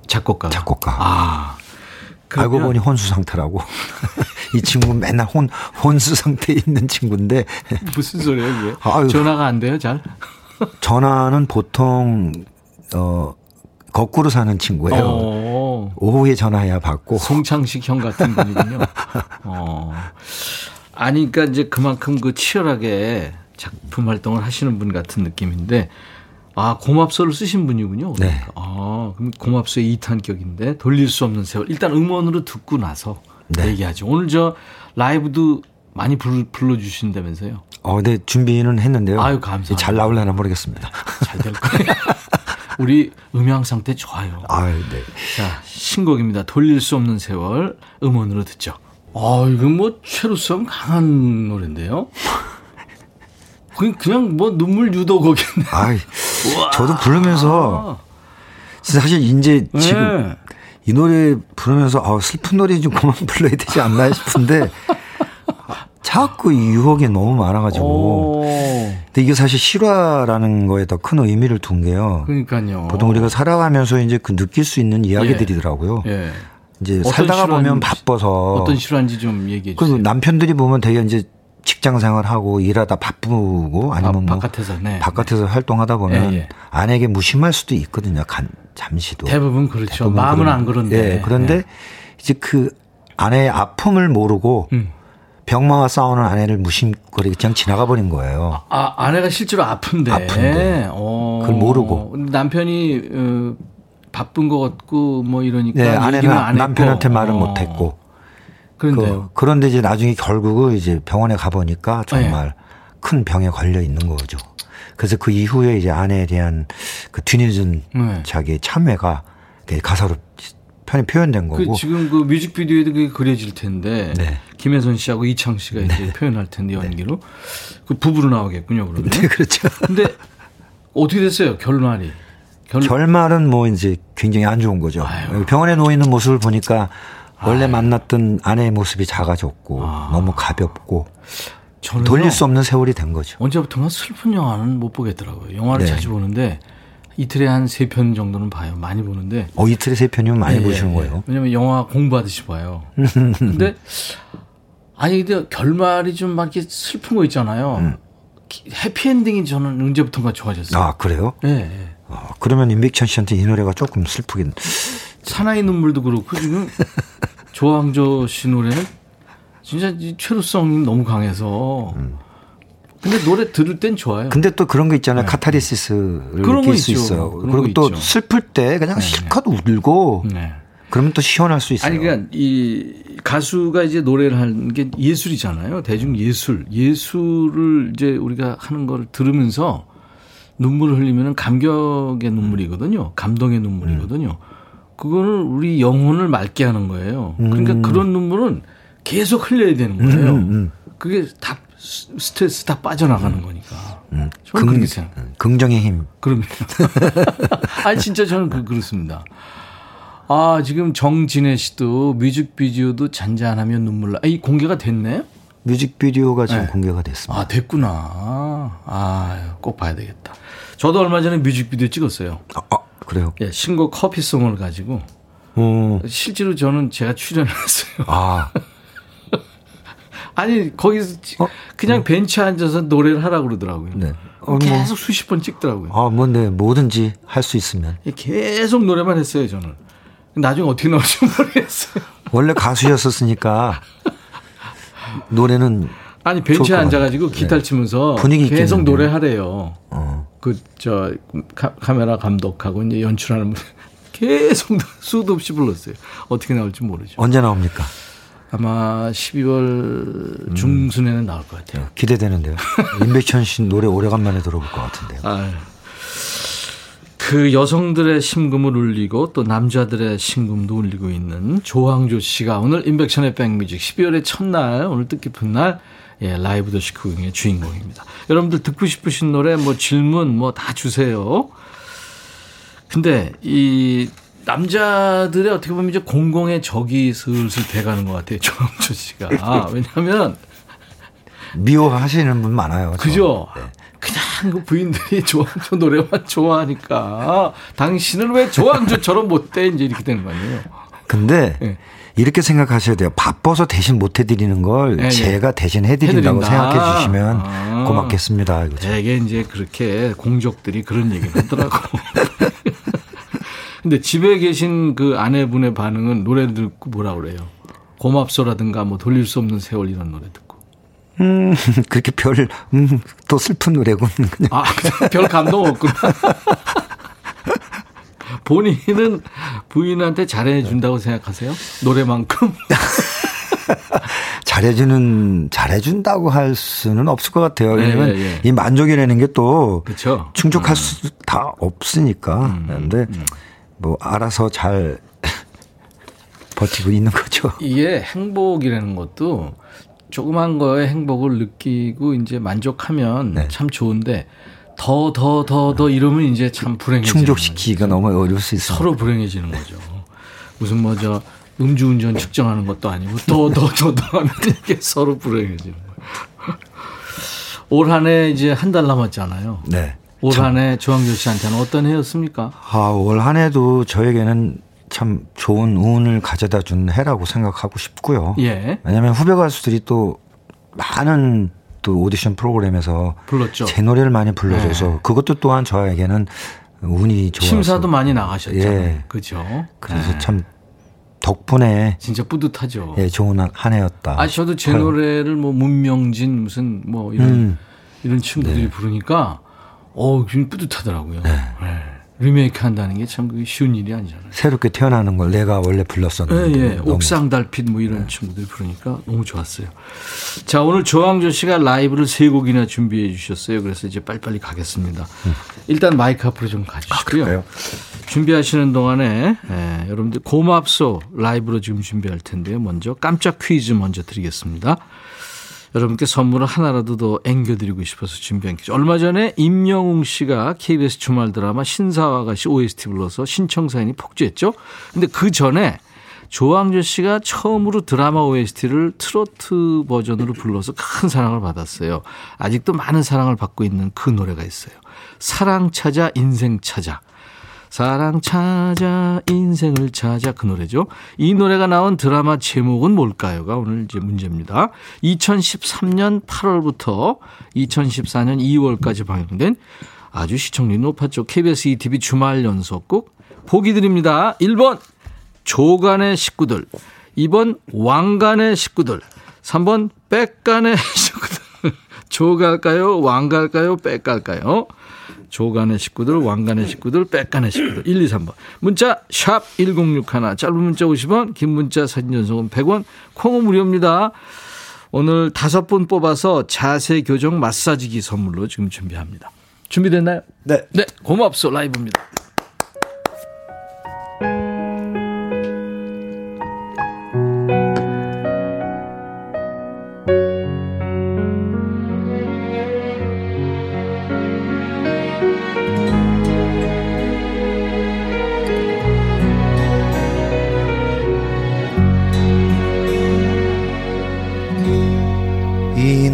작곡가. 작곡가. 아. 알고 그러면 보니 혼수 상태라고. 이 친구 는 맨날 혼 혼수 상태에 있는 친구인데 무슨 소리예요, 이게? 아유. 전화가 안 돼요, 잘? 전화는 보통 어 거꾸로 사는 친구예요. 어. 오후에 전화해야 받고 송창식 형 같은 분이군요. 어. 아니, 그러니까 이제 그만큼 그 치열하게 작품 활동을 하시는 분 같은 느낌인데, 아, 고맙소를 쓰신 분이군요. 네. 그러니까. 아, 그럼 고맙소의 2탄격인데, 돌릴 수 없는 세월. 일단 음원으로 듣고 나서 네. 얘기하죠. 오늘 저 라이브도 많이 불, 불러주신다면서요. 어, 네 준비는 했는데요. 아유, 감사합니다. 잘 나올려나 모르겠습니다. 잘 될 거예요. 우리 음향 상태 좋아요. 아유, 네. 자, 신곡입니다. 돌릴 수 없는 세월 음원으로 듣죠. 아, 이거 뭐 최루성 강한 노래인데요. 그냥 그냥 뭐 눈물 유도곡이네. 아이, 저도 부르면서 사실 이제 지금 네. 이 노래 부르면서 아, 슬픈 노래 좀 그만 불러야 되지 않나 싶은데 자꾸 이 유혹이 너무 많아가지고. 오, 근데 이게 사실 실화라는 거에 더 큰 의미를 둔 게요. 그러니까요. 보통 우리가 살아가면서 이제 그 느낄 수 있는 이야기들이더라고요. 예. 이제 어떤 살다가 보면 바빠서 어떤 실화인지 좀 얘기해 그 주세요. 남편들이 보면 되게 이제 직장 생활하고 일하다 바쁘고 아니면 바- 뭐 바깥에서, 네. 바깥에서 활동하다 보면 예, 예. 아내에게 무심할 수도 있거든요. 간, 잠시도. 대부분 그렇죠. 대부분 마음은 그런- 안 그런데. 예, 그런데 이제 그 아내의 아픔을 모르고 음. 병마와 싸우는 아내를 무심거리고 그냥 지나가 버린 거예요. 아, 아내가 실제로 아픈데. 아픈데. 어. 그걸 모르고. 남편이 어, 바쁜 것 같고 뭐 이러니까 네, 아내는. 남편한테 말을 어. 못 했고. 그런데요. 그, 그런데 이제 나중에 결국은 이제 병원에 가보니까 네. 정말 큰 병에 걸려 있는 거죠. 그래서 그 이후에 이제 아내에 대한 그 뒤늦은 네. 자기의 참회가 가사로 편히 표현된 그 거고. 지금 그 뮤직비디오에도 그게 그려질 텐데 네. 김혜선 씨하고 이창 씨가 이제 표현할 텐데 연기로 그 부부로 나오겠군요 그러면. 네, 그렇죠. 근데 어떻게 됐어요 결말이? 결... 결말은 뭐 이제 굉장히 안 좋은 거죠. 아유. 병원에 누워 있는 모습을 보니까 원래 만났던 아내의 모습이 작아졌고 아. 너무 가볍고 돌릴 수 없는 세월이 된 거죠. 언제부턴가 슬픈 영화는 못 보겠더라고요. 영화를 네. 자주 보는데 이틀에 한 세 편 정도는 봐요. 많이 보는데. 어, 이틀에 세 편이면 많이 예, 보시는 예, 거예요. 예. 왜냐면 영화 공부하듯이 봐요. 근데 아니 근데 결말이 좀 막 이렇게 슬픈 거 있잖아요. 기- 해피엔딩이 저는 언제부턴가 좋아졌어요. 음. 아, 그래요? 예, 예. 어, 그러면 임백천 씨한테 이 노래가 조금 슬프긴. 사나이 눈물도 그렇고 지금 조항조 씨 노래는 진짜 이 최루성이 너무 강해서. 근데 노래 들을 땐 좋아요. 근데 또 그런 거 있잖아요. 카타르시스를 네. 그런 거 느낄 수 있죠. 있어요. 그런 그리고 거또 있죠. 슬플 때 그냥 실컷 울고 네. 그러면 또 시원할 수 있어요. 아니 그러니까 이 가수가 이제 노래를 하는 게 예술이잖아요. 대중 예술. 예술을 이제 우리가 하는 걸 들으면서 눈물을 흘리면은 감격의 눈물이거든요. 감동의 눈물이거든요. 그거는 우리 영혼을 맑게 하는 거예요. 그러니까 그런 눈물은 계속 흘려야 되는 거예요. 음, 그게 다 스- 스트레스 다 빠져나가는 거니까. 저는 긍, 생각. 긍정의 힘. 그럼요. 아니 진짜 저는 그, 그렇습니다. 아, 지금 정진혜 씨도 뮤직비디오도 잔잔하면 눈물 나. 아, 이 공개가 됐네? 뮤직비디오가 지금 네. 공개가 됐습니다. 아, 됐구나. 아, 꼭 봐야 되겠다. 저도 얼마 전에 뮤직비디오 찍었어요. 아, 아, 그래요? 예, 신곡 커피송을 가지고. 어, 실제로 저는 제가 출연을 했어요. 아, 아니, 거기서 지- 어? 그냥 벤치에 앉아서 노래를 하라고 그러더라고요. 네. 어, 뭐, 계속 수십 번 찍더라고요. 아, 뭐, 네, 뭐든지 할 수 있으면. 계속 노래만 했어요, 저는. 나중에 어떻게 나올지 모르겠어요. 원래 가수였었으니까 노래는 아니, 벤치에 것 앉아가지고 치면서 네. 분위기 계속 있겠는데요. 노래하래요. 어, 그, 저, 카, 카메라 감독하고 이제 연출하는 분 계속 수도 없이 불렀어요. 어떻게 나올지 모르죠. 언제 나옵니까? 아마 12월 중순에는 나올 것 같아요. 기대되는데요. 임백천 씨 노래 오래간만에 들어볼 것 같은데요. 아유. 그 여성들의 심금을 울리고 또 남자들의 심금도 울리고 있는 조항조 씨가 오늘 인백션의 백뮤직 12월의 첫날 오늘 뜻깊은 날 예, 라이브 더시 크윙의 주인공입니다. 여러분들 듣고 싶으신 노래 뭐 질문 뭐 다 주세요. 근데 이 남자들의 어떻게 보면 이제 공공의 적이 슬슬 돼가는 것 같아요. 조항조 씨가. 아, 왜냐하면 미워하시는 분 많아요. 저. 그죠? 네. 그냥 그 부인들이 조항조 노래만 좋아하니까 당신은 왜 조항조처럼 못돼 이제 이렇게 되는 거 아니에요? 근데 예. 이렇게 생각하셔야 돼요. 바빠서 대신 못 해드리는 걸 예, 예. 제가 대신 해드린다고 해드린다. 생각해 주시면 아. 고맙겠습니다. 이거죠. 되게 이제 그렇게 공적들이 그런 얘기를 하더라고. 근데 집에 계신 그 아내분의 반응은 노래 듣고 뭐라 그래요? 고맙소라든가 뭐 돌릴 수 없는 세월 이런 노래 듣고. 음, 그렇게 별, 음, 또 슬픈 노래군. 그냥. 아, 별 감동 없구나. 본인은 부인한테 잘해준다고 생각하세요? 노래만큼? 잘해주는, 잘해준다고 할 수는 없을 것 같아요. 왜냐면 예, 예. 이 만족이라는 게 또? 충족할 수다 없으니까. 근데 뭐 알아서 잘 버티고 있는 거죠. 이게 행복이라는 것도 조그만 거에 행복을 느끼고 이제 만족하면 네. 참 좋은데 더더 더 더 이러면 이제 참 불행해지는 충족시키기가 거죠. 너무 어려울 수 있어요. 서로 불행해지는 거죠. 무슨 뭐 저 음주운전 측정하는 것도 아니고 더 더 더더 하면 이게 서로 불행해지는 거예요. 올 한해 이제 한 달 남았잖아요. 네. 올 한 해 조항조 씨한테는 어떤 해였습니까? 아, 올 한 해도 저에게는 참 좋은 운을 가져다 준 해라고 생각하고 싶고요. 예. 왜냐하면 후배 가수들이 또 많은 또 오디션 프로그램에서 불렀죠. 제 노래를 많이 불러줘서 네. 그것도 또한 저에게는 운이 좋아서 심사도 많이 나가셨잖아요. 예. 그죠? 그래서 네. 참 덕분에 진짜 뿌듯하죠. 예, 좋은 한 해였다. 아, 저도 제 노래를 뭐 문명진 무슨 뭐 이런 음. 이런 친구들이 부르니까 어, 좀 뿌듯하더라고요. 네. 리메이크 한다는 게 참 쉬운 일이 아니잖아요. 새롭게 태어나는 걸 내가 원래 예, 불렀었는데 예. 너무 옥상 달빛 뭐 이런 친구들이 부르니까 너무 좋았어요. 자, 오늘 조항조 씨가 라이브를 세 곡이나 준비해 주셨어요. 그래서 이제 빨리빨리 가겠습니다. 일단 마이크 앞으로 좀 가주시고요. 그래요? 준비하시는 동안에 예, 여러분들 고맙소 라이브로 지금 준비할 텐데요. 먼저 깜짝 퀴즈 먼저 드리겠습니다. 여러분께 선물을 하나라도 더 앵겨드리고 싶어서 준비한 퀴즈. 얼마 전에 임영웅 씨가 KBS 주말 드라마 신사와 같이 OST 불러서 신청 사연이 폭주했죠. 근데 그 전에 조항조 씨가 처음으로 드라마 OST를 트로트 버전으로 불러서 큰 사랑을 받았어요. 아직도 많은 사랑을 받고 있는 그 노래가 있어요. 사랑 찾아 인생 찾아. 사랑 찾아 인생을 찾아 그 노래죠. 이 노래가 나온 드라마 제목은 뭘까요가 오늘 이제 문제입니다. 2013년 8월부터 2014년 2월까지 방영된 아주 시청률이 높았죠. KBS ETV 주말 연속곡 보기 드립니다. 1번 조간의 식구들 2번 왕간의 식구들 3번 백간의 식구들 조갈까요 왕갈까요 백갈까요 조간의 식구들, 왕간의 식구들, 백간의 식구들. 1, 2, 3번. 문자 샵 1061, 짧은 문자 50원, 긴 문자 사진 전송은 100원, 콩은 무료입니다. 오늘 다섯 분 뽑아서 자세 교정 마사지기 선물로 지금 준비합니다. 준비됐나요? 네. 네, 고맙소 라이브입니다.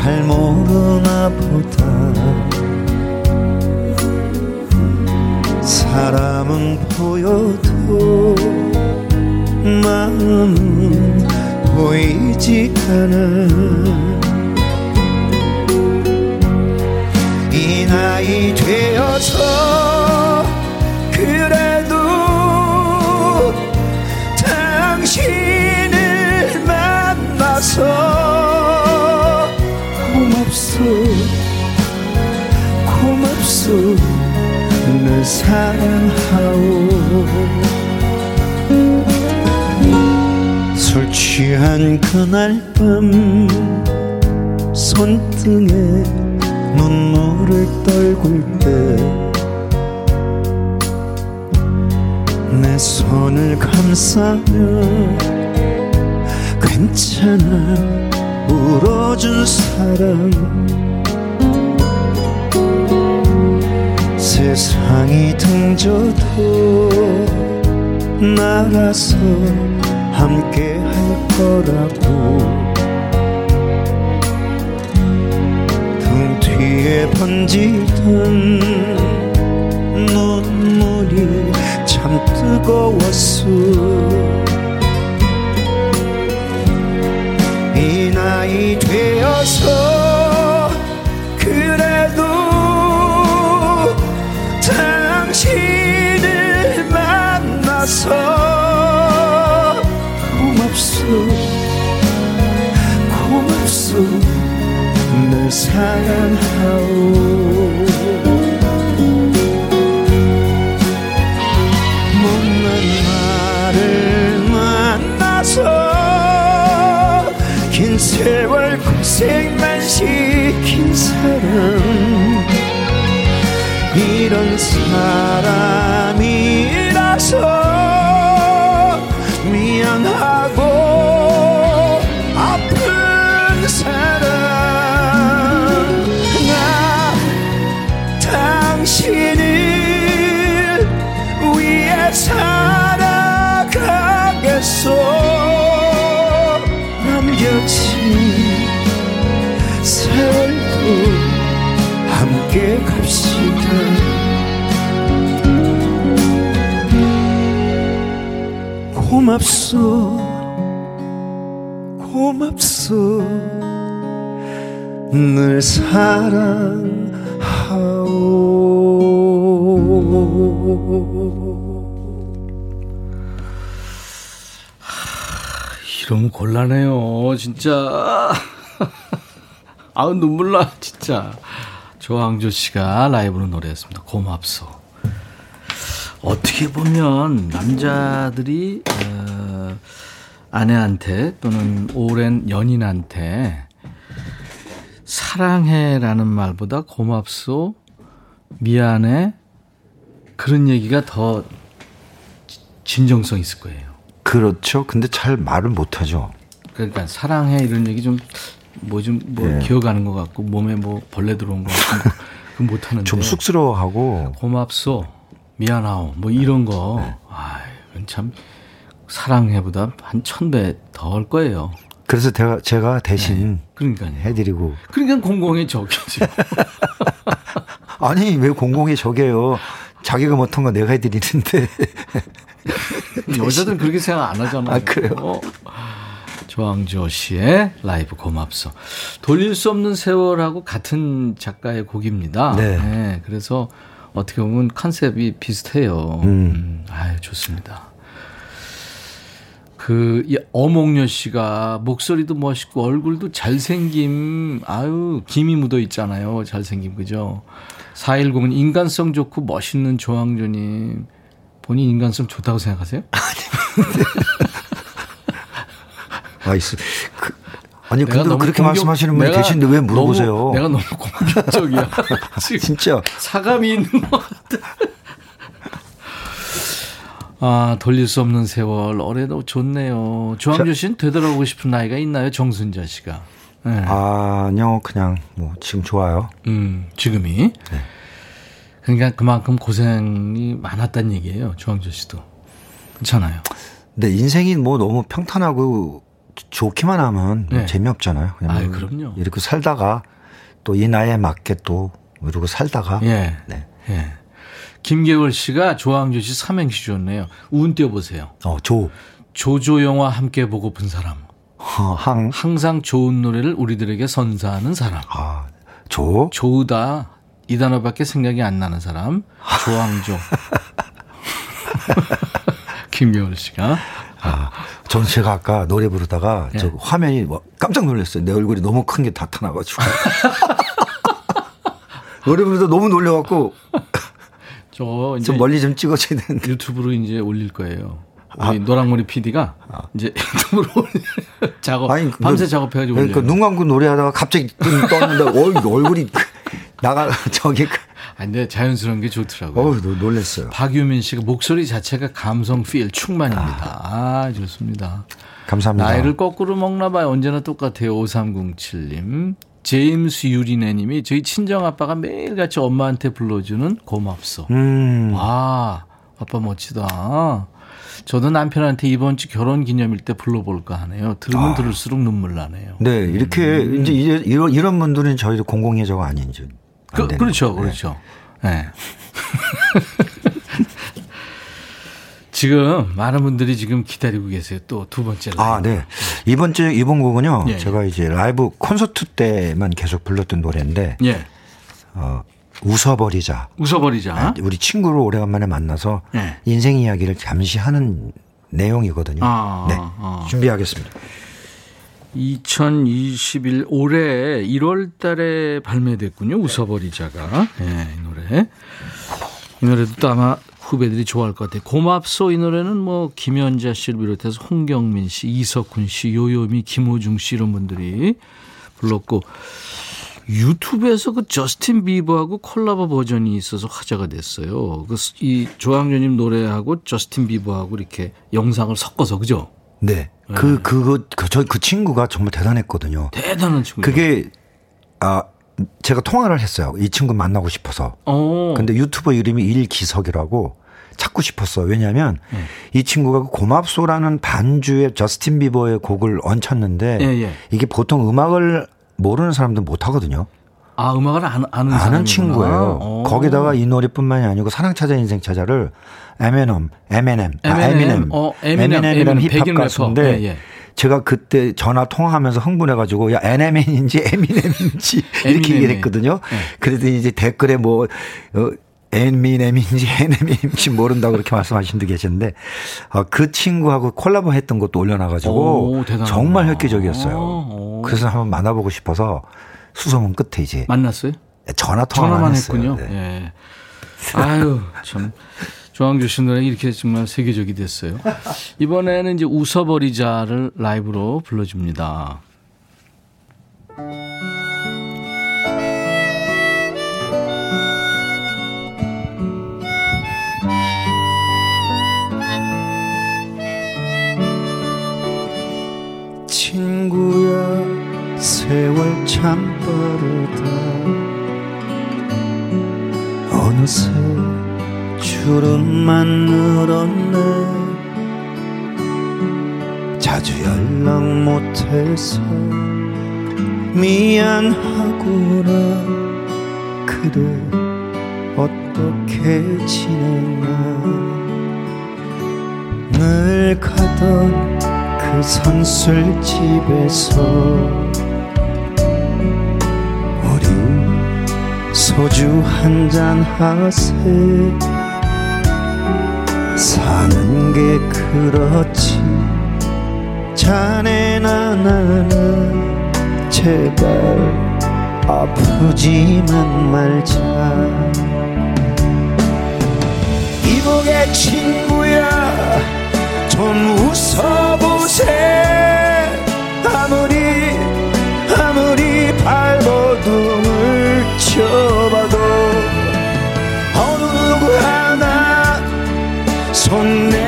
잘 모르나 보다. 사람은 보여도 마음은 보이지 않아. 이 나이 되어서 그래 고맙소 늘 사랑하오. 술 취한 그날 밤 손등에 눈물을 떨굴 때 내 손을 감싸며 괜찮아 울어준 사람 세상이 등져도 나가서 함께 할 거라고. 등 뒤에 번지던 눈물이 참 뜨거웠어 이 나이 나서 고맙소 고맙소 늘 사랑하오. 못난 나를 만나서 긴 세월 고생만 시킨 사람. 이런 사람이라서 고맙소 고맙소 늘 사랑하오 이러면 곤란해요, 진짜. 아우, 눈물 나, 진짜. 조항조 씨가 라이브로 노래했습니다. 고맙소. 어떻게 보면 남자들이 어, 아내한테 또는 오랜 연인한테 사랑해라는 말보다 고맙소, 미안해 그런 얘기가 더 진정성 있을 거예요. 그렇죠. 근데 잘 말을 못 하죠. 그러니까 사랑해 이런 얘기 좀 뭐 좀뭐 예. 기어가는 것 같고 몸에 뭐 벌레 들어온 것 같고 그 못 하는데 좀 쑥스러워하고 고맙소 미안하오 뭐 이런 거 아, 이건 참 사랑해보다 한 천 배 더 할 거예요. 그래서 제가, 제가 대신 그러니까요. 해드리고 그러니까 공공의 적이지. 아니 왜 공공이 저게요? 자기가 못한 거 내가 해드리는데 여자들은 그렇게 생각 안 하잖아요. 아, 그래요? 어. 조항조 씨의 라이브 고맙소. 돌릴 수 없는 세월하고 같은 작가의 곡입니다. 네. 그래서 어떻게 보면 컨셉이 비슷해요. 음. 아유, 좋습니다. 그, 이 어몽여 씨가 목소리도 멋있고 얼굴도 잘생김, 아유, 김이 묻어 있잖아요. 잘생김, 그죠? 410은 인간성 좋고 멋있는 조항조님. 본인 인간성 좋다고 생각하세요? 아 있어. 그, 아니 근데 그렇게 공격- 말씀하시는 분이 내가 계신데 왜 물어보세요? 너무- 내가 너무 공격적이야. 진짜 사감이 있는 것 같아. 아, 돌릴 수 없는 세월. 올해도 좋네요. 조항조 씨는 되돌아오고 싶은 나이가 있나요? 정순자 씨가. 네. 아니요 그냥 뭐 지금 좋아요. 음, 지금이. 네. 그러니까 그만큼 고생이 많았다는 얘기예요. 조항조 씨도. 괜찮아요. 근데 인생이 뭐 너무 평탄하고 좋기만 하면 네. 재미없잖아요. 그냥 아이, 뭐 그럼요. 이렇게 살다가 또 이 나이에 맞게 또 이러고 살다가 예. 네. 예. 김계월 씨가 조항조 씨 삼행시 줬네요. 운 띄워보세요. 어, 조, 조조 영화 함께 보고픈 사람. 허, 항, 항상 좋은 노래를 우리들에게 선사하는 사람. 아, 조, 조우다 이 단어밖에 생각이 안 나는 사람. 조항조. 김계월 씨가. 아, 전 제가 아까 노래 부르다가 예. 저 화면이 뭐 깜짝 놀랐어요. 내 얼굴이 너무 큰 게 나타나가지고. 노래 부르다 너무 놀래갖고 저 이제 좀 멀리 좀 찍어줘야 되는데. 유튜브로 이제 올릴 거예요. 우리 노랑머리 PD가 이제 유튜브로 작업 아니, 밤새 그- 작업해가지고 그러니까 올려요. 눈 감고 노래하다가 갑자기 뜬 떴는데 얼, 얼굴이 나가 저기 아, 근데 자연스러운 게 좋더라고요. 어우 노- 놀랬어요. 박유민 씨가 목소리 자체가 감성 feel 충만입니다. 아, 좋습니다. 감사합니다. 나이를 거꾸로 먹나 봐요. 언제나 똑같아요. 5307님. 제임스 유리네님이 저희 친정 아빠가 매일같이 엄마한테 불러주는 고맙소. 음. 아, 아빠 멋지다. 저도 남편한테 이번 주 결혼 기념일 때 불러볼까 하네요. 들으면 들을수록 눈물 나네요. 네, 이렇게 음. 이제 이런 이런 분들은 저희도 공공예정 아닌지. 안 그, 되는 그렇죠, 거예요. 그렇죠. 네. 지금 많은 분들이 지금 기다리고 계세요. 또 두 번째 라이브. 아, 네. 이번 주 이번 곡은요. 예, 예. 제가 이제 라이브 콘서트 때만 계속 불렀던 노래인데 예. 어, 웃어버리자. 웃어버리자. 우리 친구를 오래간만에 만나서 예. 인생 이야기를 잠시 하는 내용이거든요. 아, 네. 아. 준비하겠습니다. 2021 올해 1월 달에 발매됐군요. 웃어버리자가. 예, 이 노래. 이 노래도 또 아마 후배들이 좋아할 것 같아요. 고맙소 이 노래는 뭐 김연자 씨를 비롯해서 홍경민 씨, 이석훈 씨, 요요미, 김호중 씨 이런 분들이 불렀고 유튜브에서 그 저스틴 비버하고 콜라보 버전이 있어서 화제가 됐어요. 그 이 조항조님 노래하고 저스틴 비버하고 이렇게 영상을 섞어서 그죠? 네. 그 그거 그, 저, 그 친구가 정말 대단했거든요. 대단한 친구. 그게 아 제가 통화를 했어요. 이 친구 만나고 싶어서. 어. 근데 유튜버 이름이 일기석이라고 찾고 싶었어. 왜냐하면 네. 이 친구가 그 고맙소라는 반주에 저스틴 비버의 곡을 얹혔는데 예, 예. 이게 보통 음악을 모르는 사람들은 못 하거든요. 아, 음악을 아는, 아는, 아는. 친구예요. 어. 거기다가 이 노래뿐만이 아니고 사랑 찾아 인생 찾아를 에미넴, 에미넴, 아, 에미넴, 에미넴, 어, 에미넴, 에미넴이라는 에미넴, 힙합. 가수인데 예, 예. 제가 그때 전화 통화하면서 흥분해가지고 야 에미넴인지 에미넴인지 이렇게 에미넴이네. 얘기를 했거든요. 예. 그랬더니 이제 댓글에 뭐 어, 에미넴인지 에미넴인지 모른다고 그렇게 말씀하신 분도 계셨는데 어, 그 친구하고 콜라보 했던 것도 올려놔가지고 오. 정말 획기적이었어요. 오. 그래서 한번 만나보고 싶어서 수소문 끝에 이제 만났어요? 전화 통화만. 했군요. 네. 예. 아유, 참. 조항조 씨 노래 이렇게 정말 세계적이 됐어요. 이번에는 이제 웃어버리자를 라이브로 불러줍니다. 세월 참 빠르다. 어느새 주름만 늘었네. 자주 연락 못해서 미안하구나. 그래 어떻게 지내나. 늘 가던 그 선술집에서 소주 한 잔 하세 사는 게 그렇지. 자네나 나나 제발 아프지만 말자. 이복의 친구야 좀 웃어보세. 아무리 아무리 발버둥을 쳐. 손 내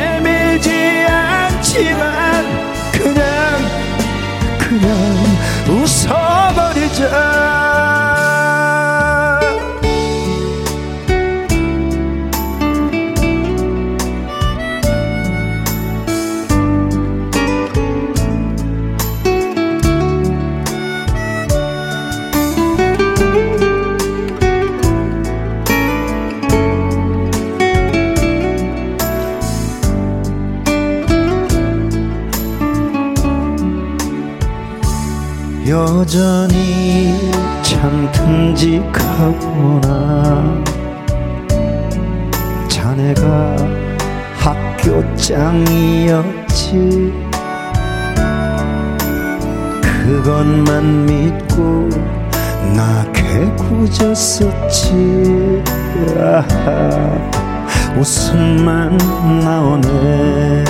여전히 참 듬직하구나. 자네가 학교 짱이었지. 그것만 믿고 나 개구졌었지. 아하, 웃음만 나오네.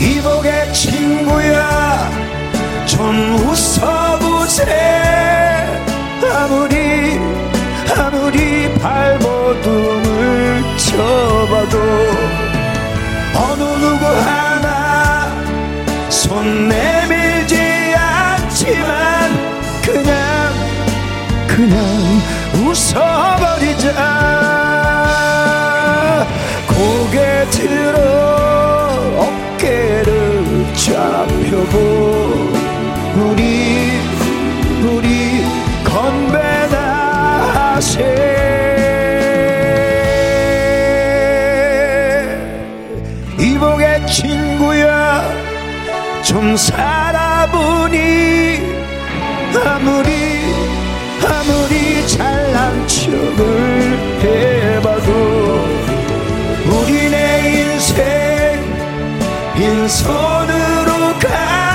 이복의 친구야 좀 웃어보세. 아무리 아무리 발버둥을 쳐봐도 어느 누구 하나 손 내밀지 않지만 그냥 그냥 웃어버리자. 고개 들어 어깨를 쫙 펴고 이복의 친구야 좀 살아보니 아무리 아무리 잘난 척을 해봐도 우리네 인생 빈손으로 가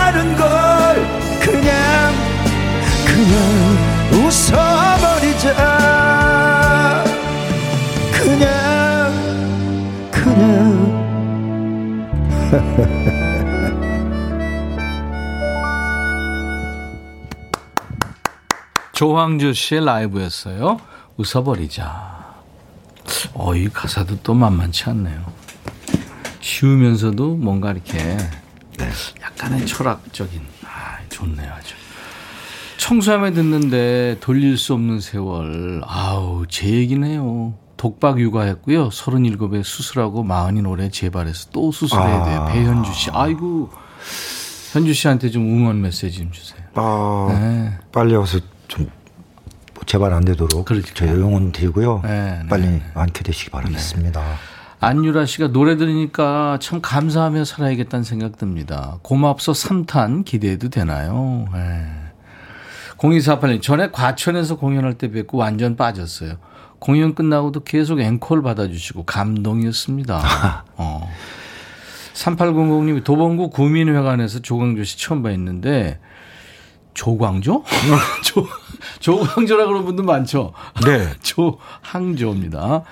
조황주 씨의 라이브였어요. 웃어버리자. 어, 이 가사도 또 만만치 않네요. 쉬우면서도 뭔가 이렇게 약간의 철학적인, 아, 좋네요, 아주. 청소함에 듣는데 돌릴 수 없는 세월. 아우, 제 얘기네요. 독박 육아했고요. 37에 수술하고 마흔인 올해 재발해서 또 수술해야 돼요. 아. 배현주 씨. 아이고. 현주 씨한테 좀 응원 메시지 좀 주세요. 아, 네. 빨리 와서 좀 제발 안 되도록 그러니까요. 저희 응원 드리고요. 네, 네, 빨리 네. 완쾌되시기 바라겠습니다. 안유라 씨가 노래 들으니까 참 감사하며 살아야겠다는 생각 듭니다. 고맙소 3탄 기대해도 되나요? 네. 0248님, 전에 과천에서 공연할 때 뵙고 완전 빠졌어요. 공연 끝나고도 계속 앵콜 받아주시고 감동이었습니다. 어. 3800님이 도봉구 구민회관에서 조광조 씨 처음 뵀는데 조광조? 조, 조광조라 그러는 분도 많죠. 네. 조항조입니다.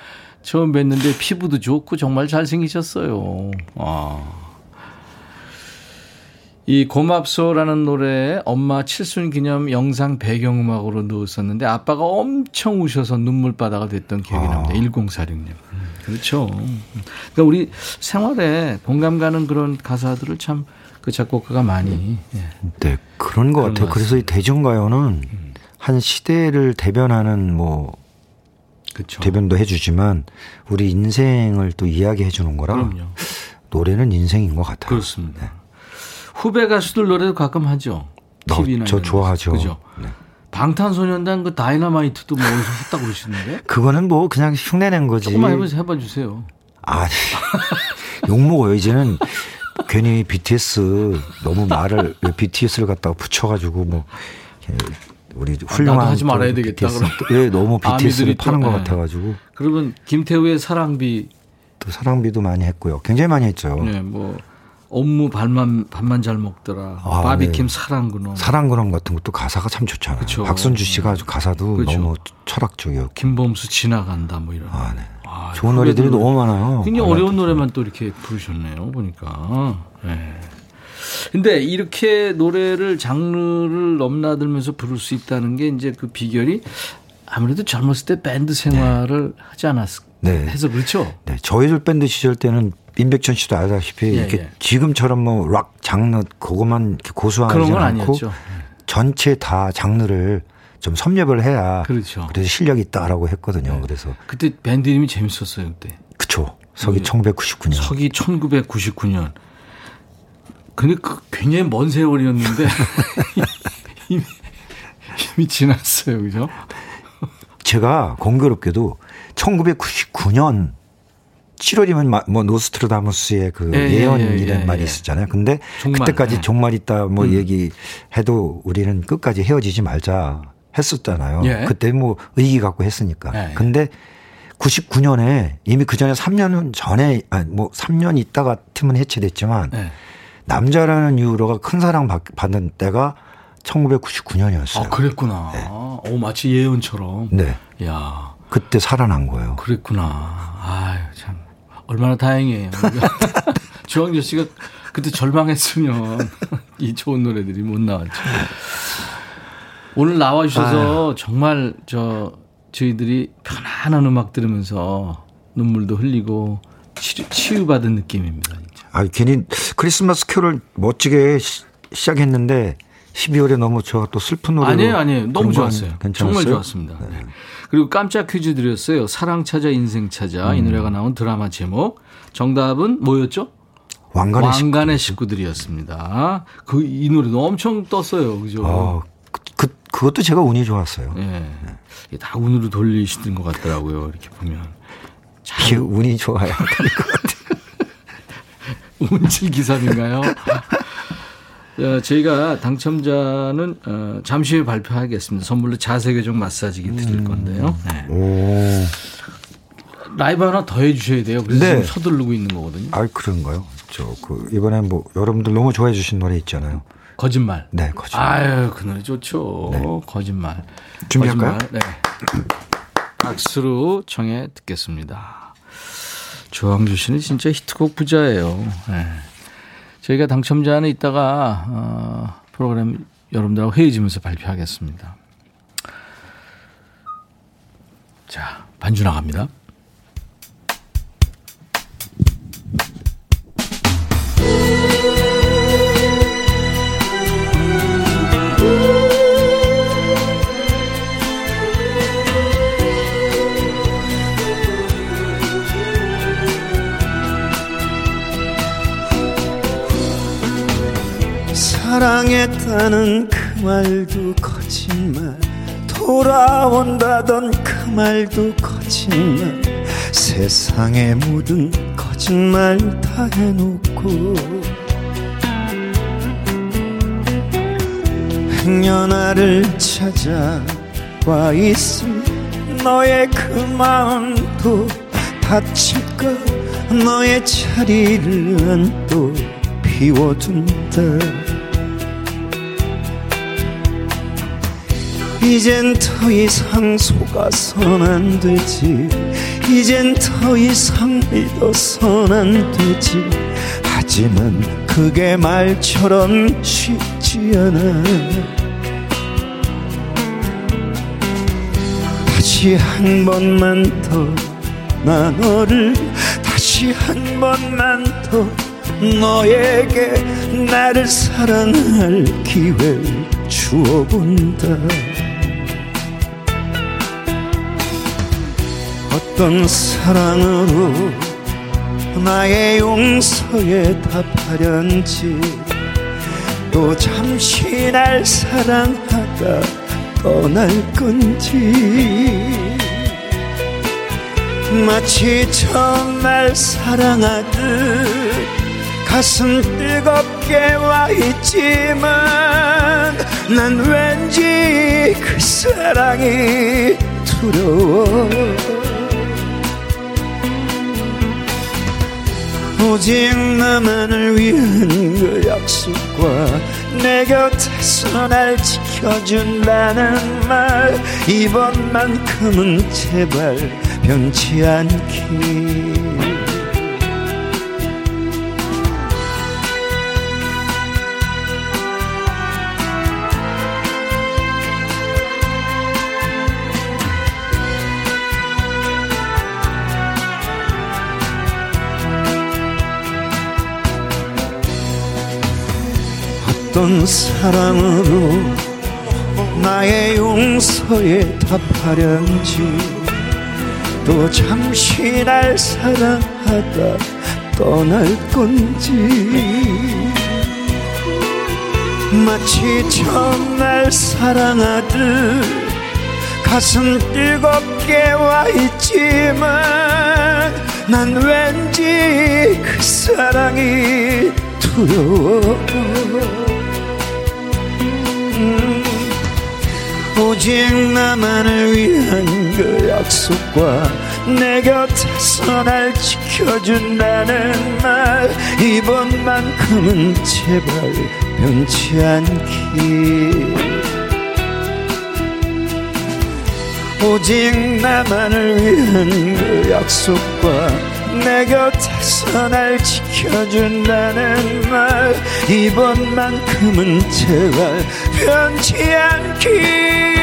처음 뵀는데 피부도 좋고 정말 잘생기셨어요. 아. 이 고맙소라는 노래에 엄마 칠순 기념 영상 배경음악으로 넣었었는데 아빠가 엄청 우셔서 눈물바다가 됐던 기억이 납니다. 1046님. 그렇죠. 그러니까 우리 생활에 공감 가는 그런 가사들을 참 그 작곡가가 많이 예. 네, 그런 것 그런 같아요. 것 그래서 이 대중가요는 한 시대를 대변하는 뭐 그렇죠. 대변도 해주지만 우리 인생을 또 이야기해 주는 거라 그럼요. 노래는 인생인 것 같아요. 그렇습니다. 후배 가수들 노래도 가끔 하죠. 어, TV나 저 이런 좋아하죠. 그죠? 네. 방탄소년단 그 다이너마이트도 뭐 어디서 했다고 그러시는데? 그거는 뭐 그냥 흉내낸 거지. 조금만 해봐, 해봐 주세요. 아, 욕 먹어요. 이제는 괜히 BTS 너무 말을 왜 BTS를 갖다가 붙여가지고 뭐 우리 훌륭한 나도 하지 말아야 또 되겠다, BTS 왜 너무 BTS를 아미들이 또, 파는 것 예. 같아가지고 그러면 김태우의 사랑비, 또 사랑비도 많이 했고요. 굉장히 많이 했죠. 네, 뭐 업무 밥만 밥만 잘 먹더라. 아, 바비킴 네. 사랑 그놈. 사랑그럼 같은 것도 가사가 참 좋잖아요. 그쵸. 박선주 씨가 아주 가사도 그쵸. 너무 철학적이었고. 김범수 지나간다 뭐 이런. 아, 네. 아, 좋은 노래들이 후배들 너무 많아요. 굉장히 발라드. 어려운 노래만 또 이렇게 부르셨네요, 보니까. 네. 근데 이렇게 노래를 장르를 넘나들면서 부를 수 있다는 게 이제 그 비결이 아무래도 젊었을 때 밴드 생활을 하지 않았을까 네. 해서 그렇죠. 네, 저희들 밴드 시절 때는 임백천 씨도 알다시피 예, 이렇게 예. 지금처럼 뭐 락 장르 그것만 고수하지 그런 건 않고 아니었죠. 전체 다 장르를 좀 섭렵을 해야 그렇죠. 그래서 실력이 있다라고 했거든요. 그래서 그때 밴드 이름이 재밌었어요 그때. 그쵸. 서기 음, 1999년. 서기 1999년. 근데 그 굉장히 먼 세월이었는데 이미, 이미 지났어요, 그죠? 제가 공교롭게도 1999년 7월이면 마- 뭐 노스트라다무스의 그 예, 예, 예언이라는 예, 예, 말이 예. 있었잖아요. 근데 종말, 그때까지 예. 종말 있다 뭐 음. 얘기해도 우리는 끝까지 헤어지지 말자 했었잖아요. 예. 그때 뭐 의기 갖고 했으니까. 예, 예. 근데 99년에 이미 그 전에 3년 전에 아니 뭐 3년 있다가 팀은 해체됐지만 네. 남자라는 이유로가 큰 사랑 받- 받는 때가 1999년이었어요. 아, 그랬구나. 오, 마치 예언처럼. 네. 야 그때 살아난 거예요. 그랬구나. 아유, 참. 얼마나 다행이에요. 조항조 씨가 그때 절망했으면 이 좋은 노래들이 못 나왔죠. 오늘 나와주셔서 정말 저 저희들이 편안한 음악 들으면서 눈물도 흘리고 치유, 치유받은 느낌입니다. 진짜. 아, 괜히 크리스마스 캐롤 멋지게 시, 시작했는데 12월에 너무 저또 슬픈 노래로 아니에요, 아니에요. 너무 좋았어요. 괜찮았어요? 정말 좋았습니다. 네. 그리고 깜짝 퀴즈 드렸어요. 사랑 찾아 인생 찾아 음. 이 노래가 나온 드라마 제목. 정답은 뭐였죠? 왕관의 왕관의 식구들 이었습니다. 그 이 노래도 엄청 떴어요, 그죠? 어, 그, 그 그것도 제가 운이 좋았어요. 예. 이게 다 운으로 돌리시는 것 같더라고요. 이렇게 보면 이게 운이 좋아요. 운칠 기사인가요? 어, 저희가 당첨자는 어, 잠시 후에 발표하겠습니다. 선물로 자세 교정 마사지기 드릴 건데요. 네. 오, 라이브 하나 더 해주셔야 돼요. 그래서 네. 서두르고 있는 거거든요. 아 그런가요? 저 그 이번에 뭐 여러분들 너무 좋아해 주신 노래 있잖아요. 거짓말. 네, 거짓말. 아유, 그 노래 좋죠. 거짓말. 준비할까요? 거짓말. 네. 박수로 청해 듣겠습니다. 조항조 씨는 진짜 히트곡 부자예요. 네. 저희가 당첨자는 이따가 어, 프로그램 여러분들하고 회의지면서 발표하겠습니다. 자, 반주 나갑니다. 사랑했다는 그 말도 거짓말. 돌아온다던 그 말도 거짓말. 세상의 모든 거짓말 다 해놓고 행여나를 찾아와 있을 너의 그 마음도 다칠까? 너의 자리를 또 비워둔다 이젠 더 이상 속아선 안 되지. 이젠 더 이상 믿어선 안 되지. 하지만 그게 말처럼 쉽지 않아. 다시 한 번만 더 나 너를 다시 한 번만 더 너에게 나를 사랑할 기회를 주어본다 어떤 사랑으로 나의 용서에 답하련지 또 잠시 날 사랑하다 떠날 건지. 마치 처음 날 사랑하듯 가슴 뜨겁게 와 있지만 난 왠지 그 사랑이 두려워 오직 나만을 위한 그 약속과 내 곁에서 날 지켜준다는 말 이번만큼은 제발 변치 않기 어떤 사랑으로 나의 용서에 답하련지 또 잠시 날 사랑하다 떠날 건지. 마치 처음 날 사랑하듯 가슴 뜨겁게 와 있지만 난 왠지 그 사랑이 두려워 오직 나만을 위한 그 약속과 내 곁에서 날 지켜준다는 말 이번만큼은 제발 변치 않기. 오직 나만을 위한 그 약속과 내 곁에서 날 지켜준다는 말 이번만큼은 제발 변치 않기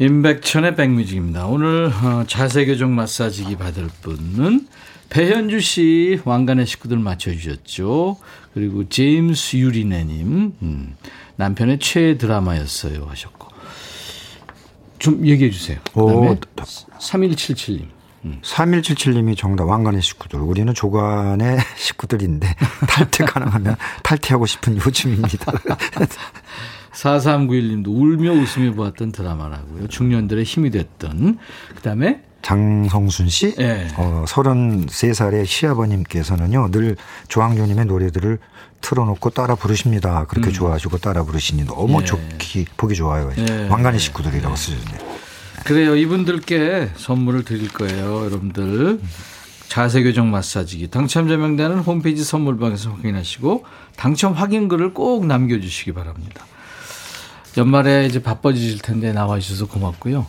임백천의 백뮤직입니다. 오늘 어, 자세 교정 마사지기 받을 분은 배현주 씨 왕관의 식구들 맞춰주셨죠. 그리고 제임스 유리네님 음, 남편의 최애 드라마였어요 하셨고 좀 얘기해 주세요. 그다음에 3177님. 3177님이 정답 왕관의 식구들. 우리는 조관의 식구들인데 탈퇴 가능하면 탈퇴하고 싶은 요즘입니다. 4391님도 울며 웃으며 보았던 드라마라고요. 중년들의 힘이 됐던. 그 다음에 장성순 씨, 네. 어, 33살의 시아버님께서는요, 늘 조항조님의 노래들을 틀어놓고 따라 부르십니다. 그렇게 음. 좋아하시고 따라 부르시니 너무 예. 좋기, 보기 좋아요. 예. 왕관의 식구들이라고 쓰셨네요. 그래요. 이분들께 선물을 드릴 거예요. 여러분들. 자세 교정 마사지기 당첨자 명단은 홈페이지 선물방에서 확인하시고 당첨 확인글을 꼭 남겨주시기 바랍니다. 연말에 이제 바빠지실 텐데 나와주셔서 고맙고요.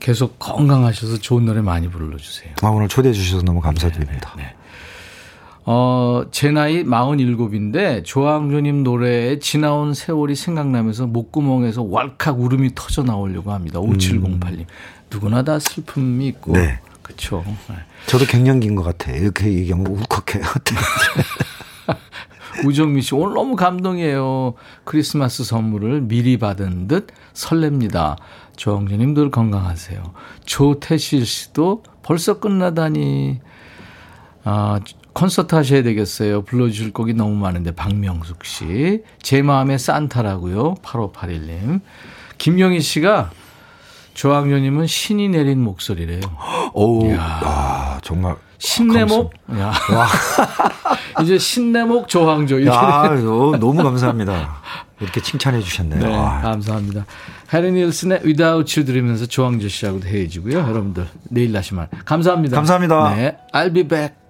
계속 건강하셔서 좋은 노래 많이 불러주세요. 아, 오늘 초대해 주셔서 너무 감사드립니다. 네. 어, 제 나이 47인데 조항조님 노래에 지나온 세월이 생각나면서 목구멍에서 왈칵 울음이 터져 나오려고 합니다. 5708님. 누구나 다 슬픔이 있고. 네. 그렇죠. 저도 갱년기인 것 같아요. 이렇게 얘기하면 울컥해요. 우정미 씨 오늘 너무 감동이에요. 크리스마스 선물을 미리 받은 듯 설렙니다. 조항조님 늘 건강하세요. 조태실 씨도 벌써 끝나다니. 아, 콘서트 하셔야 되겠어요. 불러주실 곡이 너무 많은데 박명숙 씨. 제 마음의 산타라고요. 8581님. 김영희 씨가 조항조님은 신이 내린 목소리래요. 오, 이야. 아, 정말. 신내목? 야. 이제 신내목 조항조. 이렇게 야, 어, 너무 감사합니다. 이렇게 칭찬해 주셨네요. 네, 아, 감사합니다. 해리 닐슨의 Without You 들으면서 조항조 씨하고도 헤어지고요. 여러분들 내일 다시 만 감사합니다. 감사합니다. 네, I'll be back.